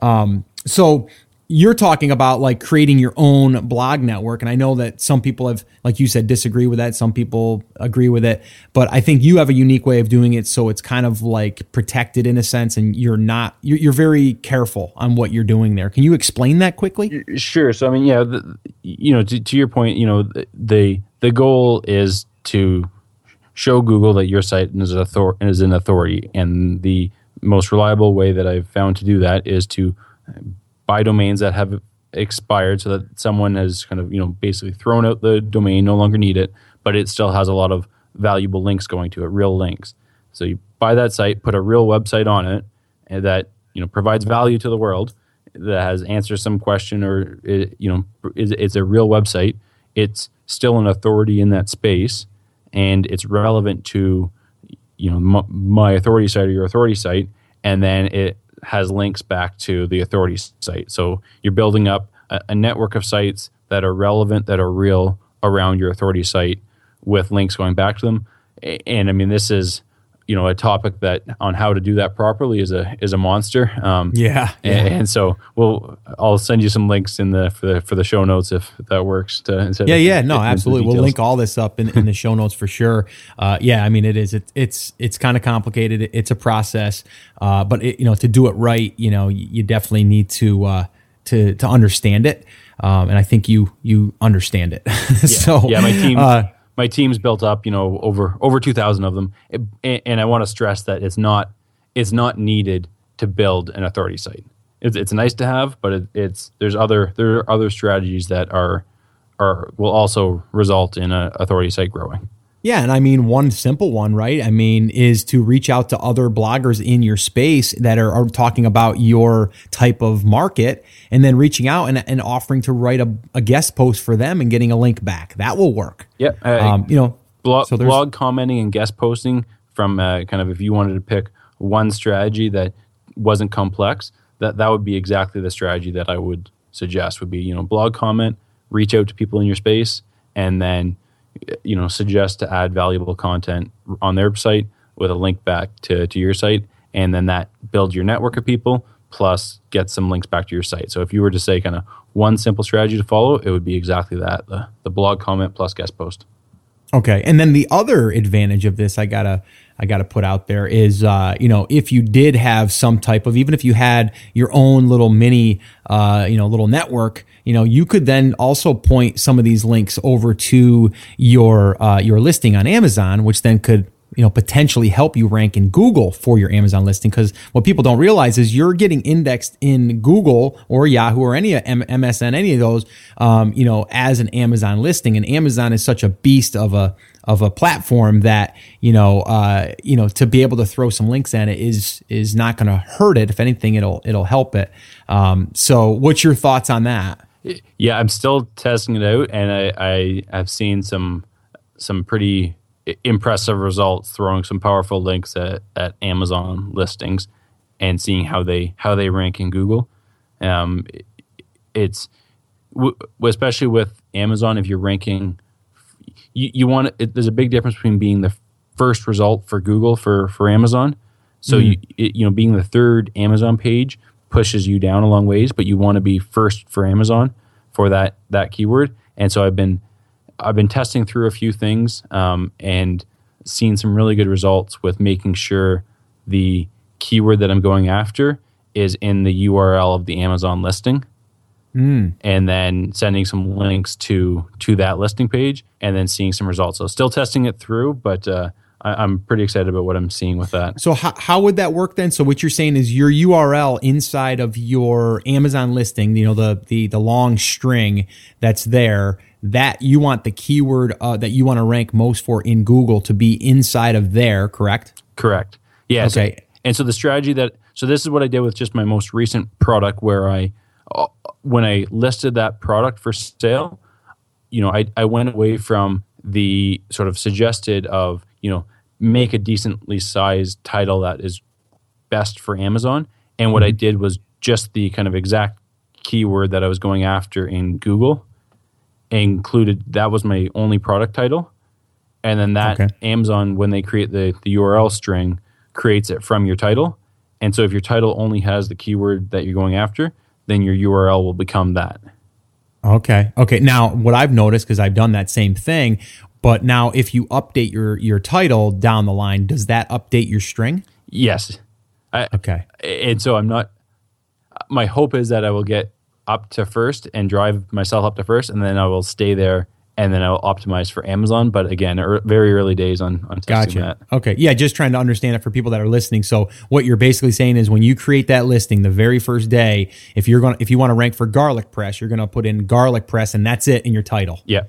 Um, so you're talking about like creating your own blog network and i know that some people have like you said disagree with that some people agree with it but i think you have a unique way of doing it so it's kind of like protected in a sense and you're not you're, you're very careful on what you're doing there. Can you explain that quickly? Sure. So i mean yeah the, you know to, to, your point you know the the goal is to show google that your site is, author- is an authority and the most reliable way that i've found to do that is to buy domains that have expired so that someone has kind of you know basically thrown out the domain no longer need it but it still has a lot of valuable links going to it real links. So you buy that site put a real website on it and that you know provides value to the world that has answers some question or it, you know is it's a real website. It's still an authority in that space and it's relevant to you know my authority site or your authority site and then it has links back to the authority site. So you're building up a, a, network of sites that are relevant, that are real around your authority site with links going back to them. And I mean, this is you know a topic that on how to do that properly is a is a monster. Um, yeah. And, and, so we'll I'll send you some links in the for the for the show notes if that works. To yeah, yeah, no, absolutely. We'll link all this up in, in the show notes for sure. Uh, yeah, I mean it is it, it's it's kind of complicated. It's a process, uh, but it, you know to do it right, you know you definitely need to uh, to to understand it. Um, and I think you you understand it. so yeah, my team uh, my team's built up, you know, over over 2000 of them. It, and I want to stress that it's not it's not needed to build an authority site. It's, it's nice to have, but it, it's there's other there are other strategies that are are will also result in an authority site growing. Yeah, and I mean one simple one, right? I mean, is to reach out to other bloggers in your space that are, are talking about your type of market, and then reaching out and, and offering to write a, a, guest post for them and getting a link back. That will work. Yeah, uh, um, you know, blog, so blog commenting and guest posting from uh, kind of if you wanted to pick one strategy that wasn't complex, that that would be exactly the strategy that I would suggest. Would be you know blog comment, reach out to people in your space, and then you know suggest to add valuable content on their site with a link back to, to your site and then that builds your network of people plus get some links back to your site. So if you were to say kind of one simple strategy to follow it would be exactly that the, the blog comment plus guest post. Okay and then the other advantage of this i gotta I got to put out there is, uh, you know, if you did have some type of, even if you had your own little mini, uh, you know, little network, you know, you could then also point some of these links over to your uh, your listing on Amazon, which then could you know potentially help you rank in Google for your Amazon listing. Because what people don't realize is you're getting indexed in Google or Yahoo or any M- MSN any of those um, you know as an Amazon listing. And Amazon is such a beast of a of a platform that you know uh, you know to be able to throw some links in it is is not going to hurt it. If anything it'll it'll help it. Um, so what's your thoughts on that yeah I'm still testing it out and I, I have seen some some pretty impressive results throwing some powerful links at, at Amazon listings and seeing how they how they rank in Google. Um, it's w- especially with Amazon if you're ranking, you, you want it, there's a big difference between being the first result for Google for for Amazon. So mm. you it, you know being the third Amazon page pushes you down a long ways, but you want to be first for Amazon for that that keyword. And so I've been I've been testing through a few things um, and seen some really good results with making sure the keyword that I'm going after is in the URL of the Amazon listing. Mm. And then sending some links to to that listing page, and then seeing some results. So still testing it through, but uh, I, am pretty excited about what I'm seeing with that. So how, how would that work then? So what you're saying is your URL inside of your Amazon listing, you know, the the the long string that's there that you want the keyword uh, that you want to rank most for in Google to be inside of there, correct? Correct. Yeah. Okay. So, and so the strategy that so this is what I did with just my most recent product where I uh, when I listed that product for sale, you know, I I went away from the sort of suggested of, you know, make a decently sized title that is best for Amazon. And what mm-hmm. I did was just the kind of exact keyword that I was going after in Google included that was my only product title and then that okay. amazon when they create the, the url string creates it from your title and so if your title only has the keyword that you're going after then your URL will become that. Okay. Okay. Now, what I've noticed because I've done that same thing, but now if you update your your title down the line, does that update your string? Yes. I, okay. And so I'm not. My hope is that I will get up to first and drive myself up to first, and then I will stay there and then I'll optimize for Amazon. But again, er, very early days on on testing gotcha. that. Okay, yeah, just trying to understand it for people that are listening. So what you're basically saying is when you create that listing the very first day, if you're going, to if you want to rank for garlic press, you're going to put in garlic press, and that's it in your title. Yeah.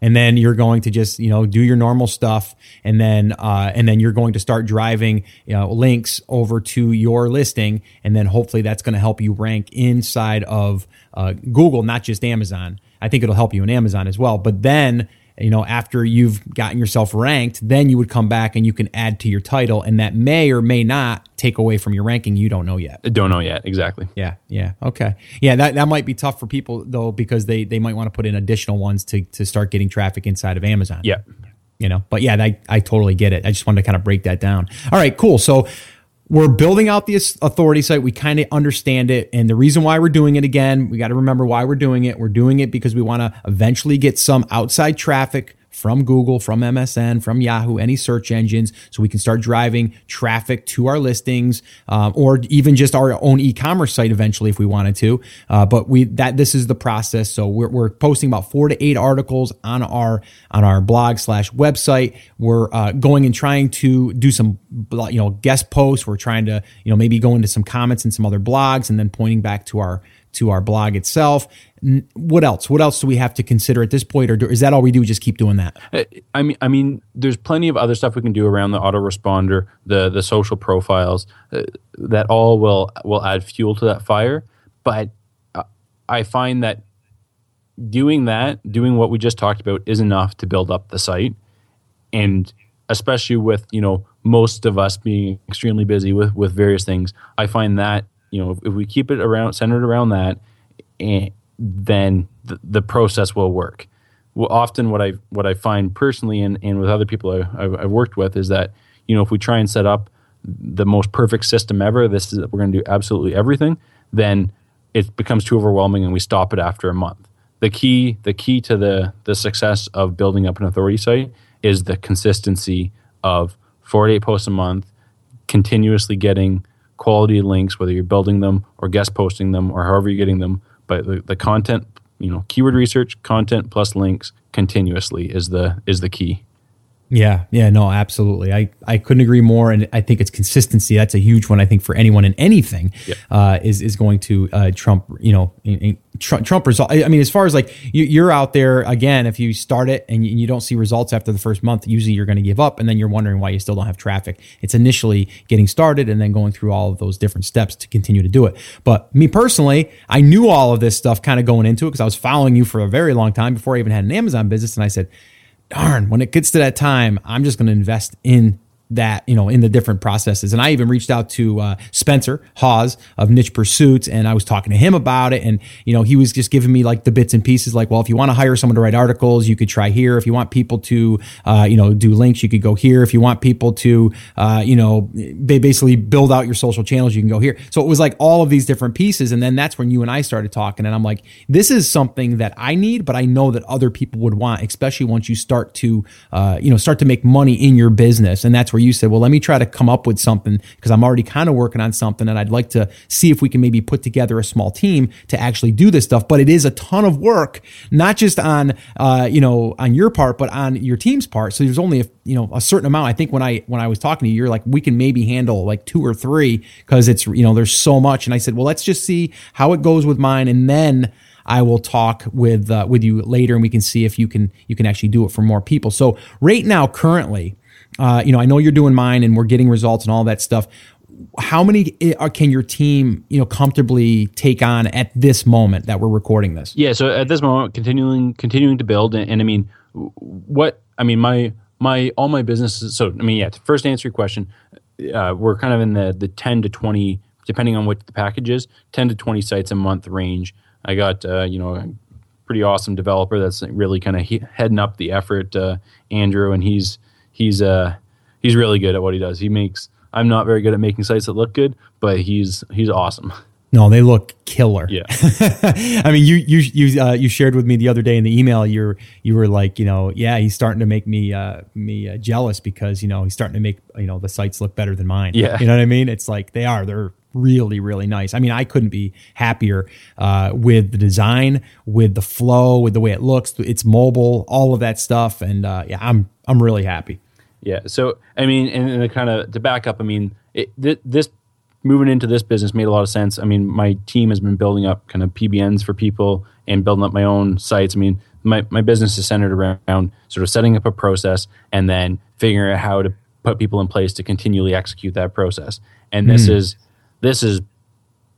And then you're going to just you know do your normal stuff, and then uh, and then you're going to start driving you know, links over to your listing, and then hopefully that's going to help you rank inside of uh, Google, not just Amazon. I think it'll help you in Amazon as well. But then, you know, after you've gotten yourself ranked, then you would come back and you can add to your title, and that may or may not take away from your ranking. You don't know yet. Don't know yet. Exactly. Yeah. Yeah. Okay. Yeah. That, that might be tough for people though, because they, they might want to put in additional ones to, to start getting traffic inside of Amazon. Yeah. You know, but yeah, I, I totally get it. I just wanted to kind of break that down. All right, cool. So we're building out the authority site. We kind of understand it. And the reason why we're doing it again, we got to remember why we're doing it. We're doing it because we want to eventually get some outside traffic from Google, from MSN, from Yahoo, any search engines, so we can start driving traffic to our listings, um, or even just our own e-commerce site eventually if we wanted to. Uh, but we that this is the process. So we're, we're posting about four to eight articles on our on our blog slash website. We're uh, going and trying to do some you know guest posts. We're trying to you know maybe go into some comments and some other blogs, and then pointing back to our to our blog itself. What else? What else do we have to consider at this point, or do, is that all we do? Just keep doing that. I mean, I mean, there's plenty of other stuff we can do around the autoresponder, the the social profiles. Uh, that all will will add fuel to that fire. But uh, I find that doing that, doing what we just talked about, is enough to build up the site, and especially with you know most of us being extremely busy with with various things, I find that you know if, if we keep it around centered around that and eh, then the, the process will work well, often what i what i find personally and, and with other people I, I've, I've worked with is that you know if we try and set up the most perfect system ever this is we're going to do absolutely everything then it becomes too overwhelming and we stop it after a month the key the key to the the success of building up an authority site is the consistency of 48 posts a month continuously getting quality links, whether you're building them or guest posting them or however you're getting them. But the, the content, you know, keyword research, content plus links continuously is the is the key. Yeah, yeah, no, absolutely. I, I couldn't agree more, and I think it's consistency. That's a huge one. I think for anyone in anything, yep. uh, is is going to uh, trump. You know, in, in Trump, Trump result. I mean, as far as like you, are out there again, if you start it and you, and you don't see results after the first month, usually you're going to give up, and then you're wondering why you still don't have traffic. It's initially getting started and then going through all of those different steps to continue to do it. But me personally, I knew all of this stuff kind of going into it because I was following you for a very long time before I even had an Amazon business, and I said darn, when it gets to that time, I'm just going to invest in that you know in the different processes. And i even reached out to uh, spencer haws of niche pursuits and i was talking to him about it. And you know he was just giving me like the bits and pieces like well if you want to hire someone to write articles you could try here. If you want people to uh, you know do links you could go here. If you want people to uh, you know they basically build out your social channels you can go here. So it was like all of these different pieces. And then that's when you and i started talking and i'm like this is something that i need but i know that other people would want especially once you start to uh, you know start to make money in your business. And that's where where you said, well, let me try to come up with something because I'm already kind of working on something and I'd like to see if we can maybe put together a small team to actually do this stuff. But it is a ton of work, not just on, uh, you know, on your part, but on your team's part. So there's only a, you know, a certain amount. I think when I, when I was talking to you, you're like, we can maybe handle like two or three because it's, you know, there's so much. And I said, well, let's just see how it goes with mine. And then, I will talk with uh, with you later, and we can see if you can you can actually do it for more people. So right now, currently, uh, you know, I know you're doing mine and we're getting results and all that stuff. How many uh, can your team, you know, comfortably take on at this moment that we're recording this? Yeah. So at this moment, continuing continuing to build, and, and I mean, what I mean, my my all my businesses. So I mean, yeah. To first answer your question, uh, we're kind of in the the ten to twenty, depending on what the package is, ten to twenty sites a month range. I got uh, you know a pretty awesome developer that's really kind of he- heading up the effort, uh, Andrew, and he's he's uh he's really good at what he does. He makes I'm not very good at making sites that look good, but he's he's awesome. No, they look killer. Yeah. I mean, you you you uh, you shared with me the other day in the email. You're you were like, you know, yeah, he's starting to make me uh, me uh, jealous because you know he's starting to make you know the sites look better than mine. Yeah. You know what I mean? It's like they are. They're really really nice. I mean, I couldn't be happier uh, with the design, with the flow, with the way it looks. It's mobile, all of that stuff, and uh, yeah, I'm I'm really happy. Yeah. So I mean, and, and kind of to back up, I mean, it, th- this moving into this business made a lot of sense. I mean, my team has been building up kind of PBNs for people and building up my own sites. I mean, my, my business is centered around sort of setting up a process and then figuring out how to put people in place to continually execute that process. And this mm. is this is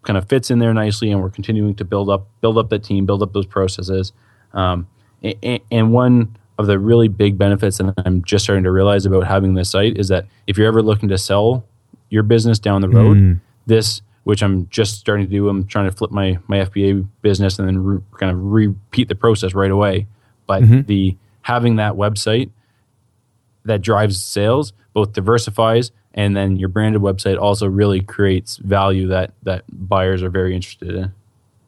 kind of fits in there nicely, and we're continuing to build up build up that team, build up those processes. Um, and, and one of the really big benefits that I'm just starting to realize about having this site is that if you're ever looking to sell your business down the road. Mm. This, which I'm just starting to do, I'm trying to flip my my FBA business and then re, kind of repeat the process right away. But mm-hmm. the having that website that drives sales both diversifies and then your branded website also really creates value that that buyers are very interested in.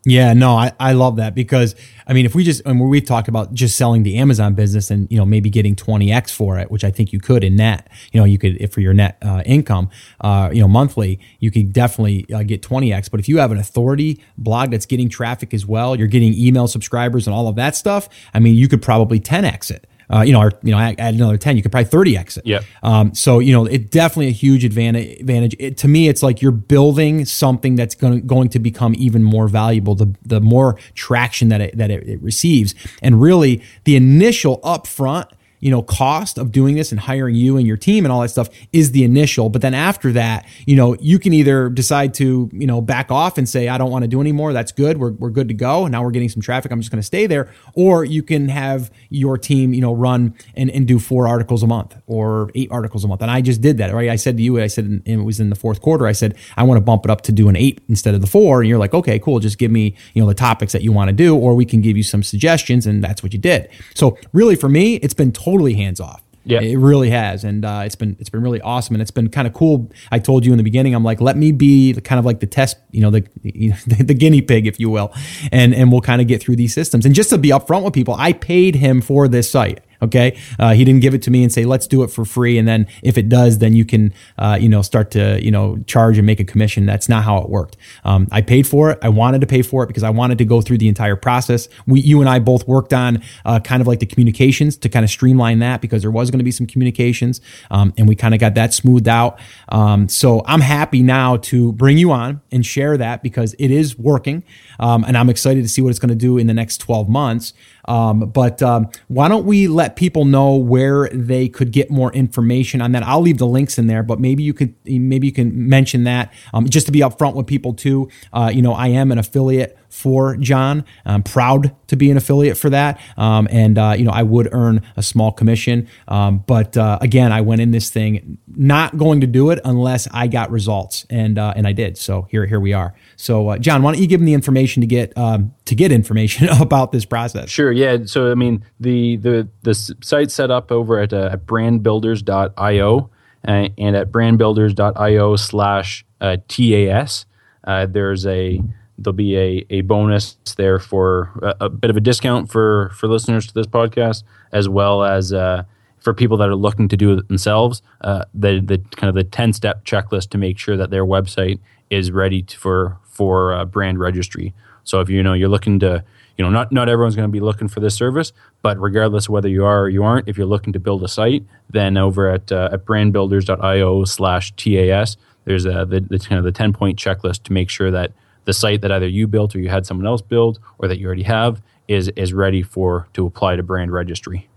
Yeah, no, I, I love that because I mean, if we just and we've talked about just selling the Amazon business and you know maybe getting twenty x for it, which I think you could in net. You know, you could if for your net uh, income, uh, you know, monthly, you could definitely uh, get twenty x. But if you have an authority blog that's getting traffic as well, you're getting email subscribers and all of that stuff. I mean, you could probably ten x it uh, you know, or you know, add, add, another ten, you could probably thirty exit. Yeah. Um, so you know, it definitely a huge advantage. Advantage it, to me, it's like you're building something that's going going to become even more valuable. The the more traction that it that it, it receives, and really the initial upfront you know, cost of doing this and hiring you and your team and all that stuff is the initial. But then after that, you know, you can either decide to, you know, back off and say, I don't want to do anymore. That's good. We're, we're good to go. Now we're getting some traffic. I'm just going to stay there. Or you can have your team, you know, run and, and do four articles a month or eight articles a month. And I just did that, right? I said to you, I said, it was in the fourth quarter, I said, I want to bump it up to do an eight instead of the four. And you're like, okay, cool. Just give me, you know, the topics that you want to do, or we can give you some suggestions. And that's what you did. So really for me, it's been totally totally hands off. Yeah, it really has, and uh, it's been it's been really awesome, and it's been kind of cool. I told you in the beginning, I'm like, let me be kind of like the test, you know, the you know, the, the guinea pig, if you will, and and we'll kind of get through these systems. And just to be upfront with people, I paid him for this site. Okay, uh, he didn't give it to me and say let's do it for free, and then if it does, then you can uh, you know start to you know charge and make a commission. That's not how it worked. Um, I paid for it. I wanted to pay for it because I wanted to go through the entire process. We, you and I both worked on uh, kind of like the communications to kind of streamline that because there was going to be some communications, um, and we kind of got that smoothed out. Um, so I'm happy now to bring you on and share that because it is working, um, and I'm excited to see what it's going to do in the next 12 months. Um, but um, why don't we let people know where they could get more information on that? I'll leave the links in there, but maybe you could maybe you can mention that um, just to be upfront with people too. Uh, you know, I am an affiliate for John. I'm proud to be an affiliate for that, um, and uh, you know I would earn a small commission. Um, but uh, again, I went in this thing not going to do it unless I got results, and uh, and I did. So here here we are. So uh, John, why don't you give them the information to get um, to get information about this process? Sure. Yeah. So I mean the the the site set up over at, uh, at brandbuilders.io uh, and at brandbuilders.io slash TAS. there's a there'll be a, a bonus there for a, a, bit of a discount for, for listeners to this podcast, as well as uh, for people that are looking to do it themselves. Uh, the the kind of the ten step checklist to make sure that their website is ready to, for for uh, brand registry. So if you know you're looking to you know not not everyone's going to be looking for this service, but regardless whether you are or you aren't, if you're looking to build a site, then over at uh, at brandbuilders.io slash tas, there's a the, the kind of the ten point checklist to make sure that the site that either you built or you had someone else build or that you already have is is ready for to apply to brand registry.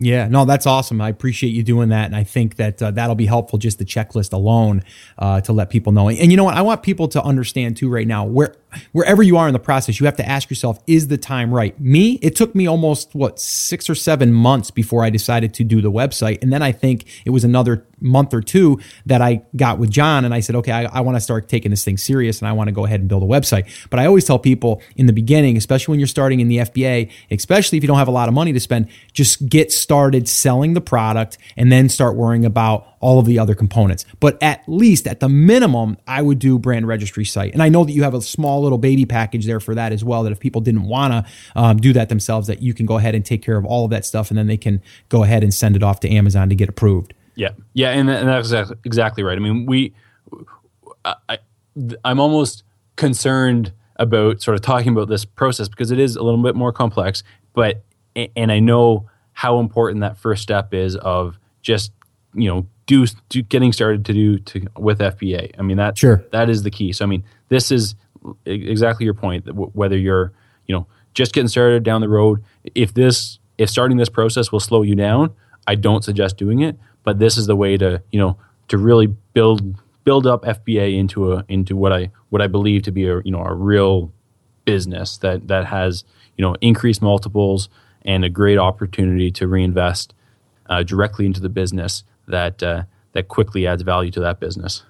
Yeah, no, that's awesome. I appreciate you doing that, and I think that uh, that'll be helpful. Just the checklist alone uh, to let people know. And you know what? I want people to understand too. Right now, where wherever you are in the process, you have to ask yourself: Is the time right? Me, it took me almost what six or seven months before I decided to do the website, and then I think it was another month or two that I got with John and I said, okay, I, I want to start taking this thing serious and I want to go ahead and build a website. But I always tell people in the beginning, especially when you're starting in the FBA, especially if you don't have a lot of money to spend, just get started selling the product and then start worrying about all of the other components. But at least at the minimum, I would do brand registry site. And I know that you have a small little baby package there for that as well. That if people didn't want to um, do that themselves, that you can go ahead and take care of all of that stuff, and then they can go ahead and send it off to Amazon to get approved. Yeah, yeah, and, and that's exactly right. I mean, we, I, I'm almost concerned about sort of talking about this process because it is a little bit more complex. But and I know how important that first step is of just you know do, do getting started to do to with FBA. I mean that sure that is the key. So I mean this is exactly your point. That whether you're you know just getting started down the road, if this if starting this process will slow you down, I don't suggest doing it. But this is the way to you know to really build build up FBA into a into what I what I believe to be a you know a real business that that has you know increased multiples and a great opportunity to reinvest uh, directly into the business that uh, that quickly adds value to that business.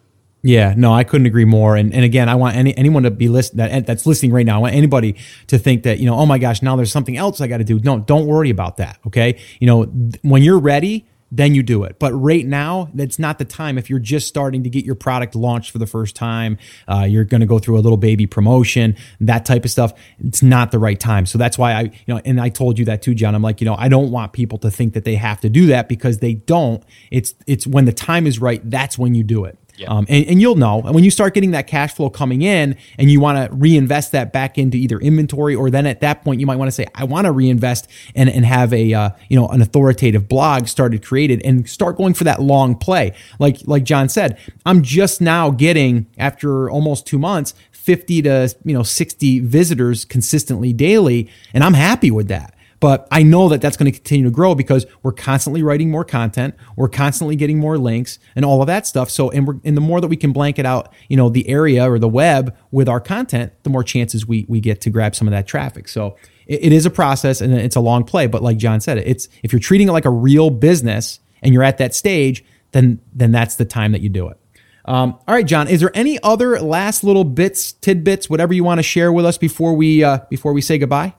Yeah, no, I couldn't agree more. And and again, I want any anyone to be listen that that's listening right now. I want anybody to think that you know, oh my gosh, now there's something else I got to do. No, don't worry about that. Okay, you know, th- when you're ready, then you do it. But right now, that's not the time. If you're just starting to get your product launched for the first time, uh, you're going to go through a little baby promotion, that type of stuff. It's not the right time. So that's why I, you know, and I told you that too, John. I'm like, you know, I don't want people to think that they have to do that because they don't. It's it's when the time is right. That's when you do it. Yeah. Um, and, and, you'll know. And when you start getting that cash flow coming in and you want to reinvest that back into either inventory or then at that point you might want to say I want to reinvest and, and have a uh, you know an authoritative blog started created and start going for that long play. Like like John said I'm just now getting after almost two months 50 to you know 60 visitors consistently daily and I'm happy with that but I know that that's going to continue to grow because we're constantly writing more content, we're constantly getting more links and all of that stuff. So, and we're, and the more that we can blanket out, you know, the area or the web with our content, the more chances we we get to grab some of that traffic. So, it, it is a process and it's a long play. But like John said, it's if you're treating it like a real business and you're at that stage, then then that's the time that you do it. Um, all right, John. Is there any other last little bits, tidbits, whatever you want to share with us before we uh, before we say goodbye?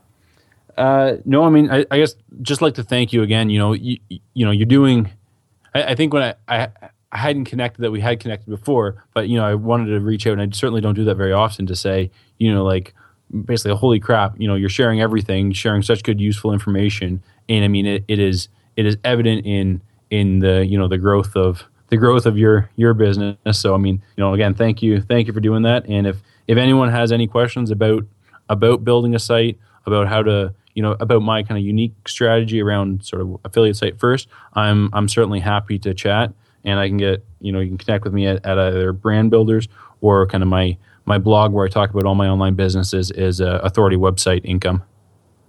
Uh, no, I mean, I, I, guess just like to thank you again. You know, you, you know, you're doing. I, I think when I, I, I hadn't connected that we had connected before, but you know, I wanted to reach out, and I certainly don't do that very often. To say, you know, like basically, holy crap, you know, you're sharing everything, sharing such good, useful information, and I mean, it, it is it is evident in in the you know the growth of the growth of your your business. So I mean, you know, again, thank you, thank you for doing that. And if if anyone has any questions about about building a site, about how to you know about my kind of unique strategy around sort of affiliate site first, I'm I'm certainly happy to chat, and I can get you know you can connect with me at, at either Brand Builders or kind of my my blog where I talk about all my online businesses is uh, Authority Website Income.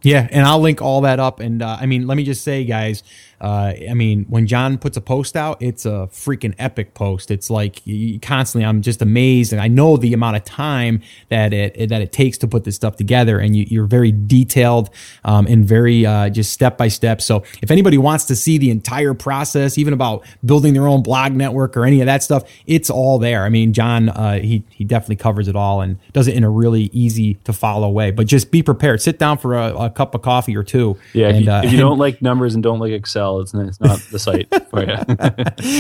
Yeah, and I'll link all that up. And uh, I mean, let me just say, guys, uh, I mean, when John puts a post out, it's a freaking epic post. It's like constantly, I'm just amazed, and I know the amount of time that it that it takes to put this stuff together. And you, are very detailed um, and very uh, just step by step. So if anybody wants to see the entire process, even about building their own blog network or any of that stuff, it's all there. I mean, John, uh, he he definitely covers it all and does it in a really easy to follow way. But just be prepared. Sit down for a, a cup of coffee or two. Yeah, and, if, you, uh, if you don't like numbers and don't like Excel it's, it's not the site for you.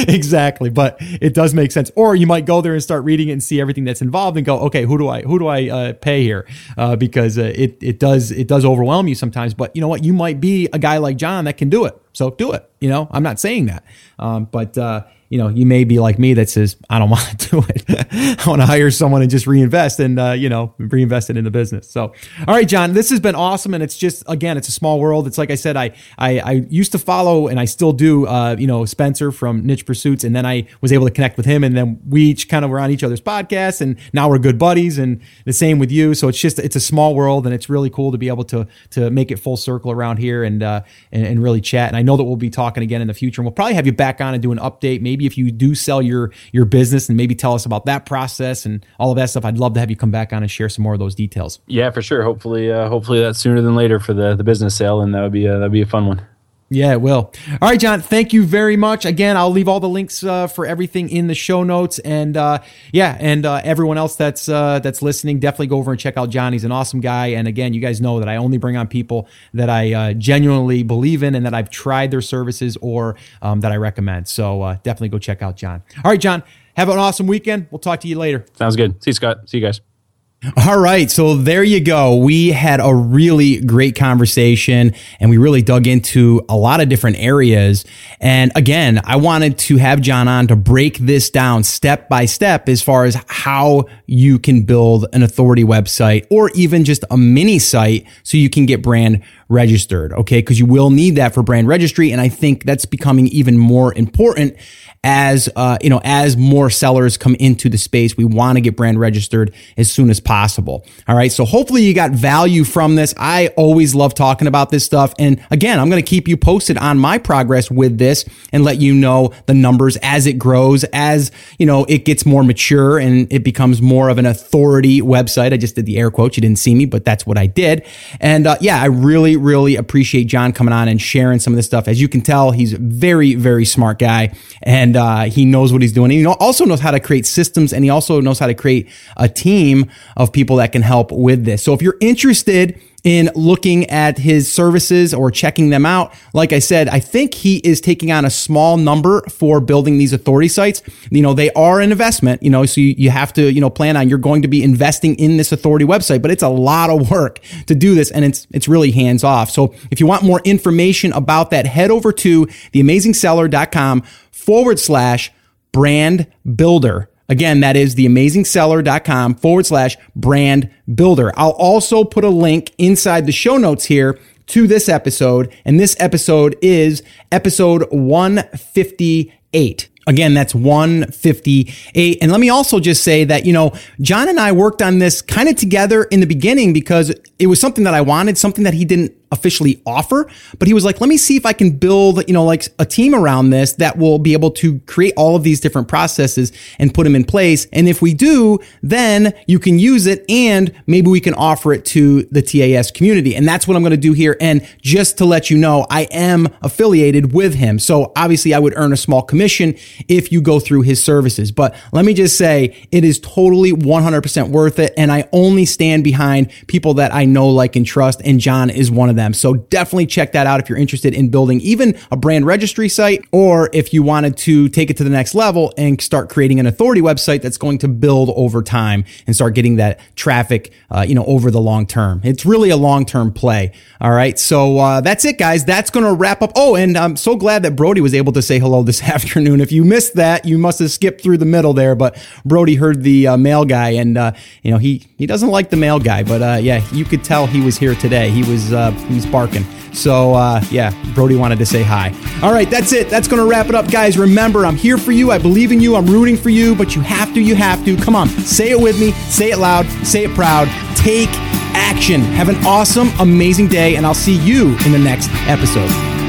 exactly, but it does make sense. Or you might go there and start reading it and see everything that's involved and go, okay, who do I who do I uh, pay here? Uh, because uh, it it does it does overwhelm you sometimes. But you know what? You might be a guy like John that can do it. So do it. You know, I'm not saying that, um, but uh, you know, you may be like me that says, I don't want to do it. I want to hire someone and just reinvest and, uh, you know, reinvest it in the business. So, all right, John, this has been awesome. And it's just, again, it's a small world. It's like I said, I, I, I used to follow and I still do, uh, you know, Spencer from Niche Pursuits. And then I was able to connect with him. And then we each kind of were on each other's podcasts and now we're good buddies and the same with you. So it's just, it's a small world and it's really cool to be able to, to make it full circle around here and, uh, and, and really chat. And I know that we'll be talking again in the future and we'll probably have you back on and do an update, maybe maybe if you do sell your your business and maybe tell us about that process and all of that stuff. I'd love to have you come back on and share some more of those details. Yeah, for sure. Hopefully, uh, hopefully that's sooner than later for the the business sale, and that would be a, that'd be a fun one. Yeah, it will. All right, John. Thank you very much. Again, I'll leave all the links uh, for everything in the show notes, and uh, yeah, and uh, everyone else that's uh, that's listening, definitely go over and check out John. He's an awesome guy, and again, you guys know that I only bring on people that I uh, genuinely believe in and that I've tried their services or um, that I recommend. So uh, definitely go check out John. All right, John. Have an awesome weekend. We'll talk to you later. Sounds good. See you, Scott. See you guys. All right. So there you go. We had a really great conversation and we really dug into a lot of different areas. And again, I wanted to have John on to break this down step by step as far as how you can build an authority website or even just a mini site so you can get brand registered. Okay. Because you will need that for brand registry. And I think that's becoming even more important as uh, you know as more sellers come into the space we want to get brand registered as soon as possible all right so hopefully you got value from this i always love talking about this stuff and again i'm going to keep you posted on my progress with this and let you know the numbers as it grows as you know it gets more mature and it becomes more of an authority website i just did the air quotes you didn't see me but that's what i did and uh, yeah i really really appreciate john coming on and sharing some of this stuff as you can tell he's a very very smart guy and and uh, he knows what he's doing. He also knows how to create systems, and he also knows how to create a team of people that can help with this. So if you're interested in looking at his services or checking them out. Like I said, I think he is taking on a small number for building these authority sites. You know, they are an investment, you know, so you, you have to, you know, plan on you're going to be investing in this authority website, but it's a lot of work to do this and it's it's really hands off. So if you want more information about that, head over to theamazingseller.com forward slash brand builder. Again, that is theamazingseller.com forward slash brand builder. I'll also put a link inside the show notes here to this episode. And this episode is episode 158. Again, that's 158. And let me also just say that, you know, John and I worked on this kind of together in the beginning because it was something that I wanted, something that he didn't officially offer, but he was like, let me see if I can build, you know, like a team around this that will be able to create all of these different processes and put them in place. And if we do, then you can use it and maybe we can offer it to the TAS community. And that's what I'm going to do here. And just to let you know, I am affiliated with him. So obviously I would earn a small commission if you go through his services. But let me just say it is totally 100% worth it. And I only stand behind people that I know, like, and trust. And John is one of them them. So definitely check that out if you're interested in building even a brand registry site or if you wanted to take it to the next level and start creating an authority website that's going to build over time and start getting that traffic, uh, you know, over the long term. It's really a long term play. All right. So uh, that's it, guys. That's going to wrap up. Oh, and I'm so glad that Brody was able to say hello this afternoon. If you missed that, you must have skipped through the middle there. But Brody heard the uh, mail guy, and uh, you know he he doesn't like the mail guy, but uh, yeah, you could tell he was here today. He was uh, he's barking. So, uh, yeah, Brody wanted to say hi. All right, that's it. That's going to wrap it up, guys. Remember, I'm here for you. I believe in you. I'm rooting for you, but you have to, you have to. Come on, say it with me. Say it loud. Say it proud. Take action. Have an awesome, amazing day, and I'll see you in the next episode.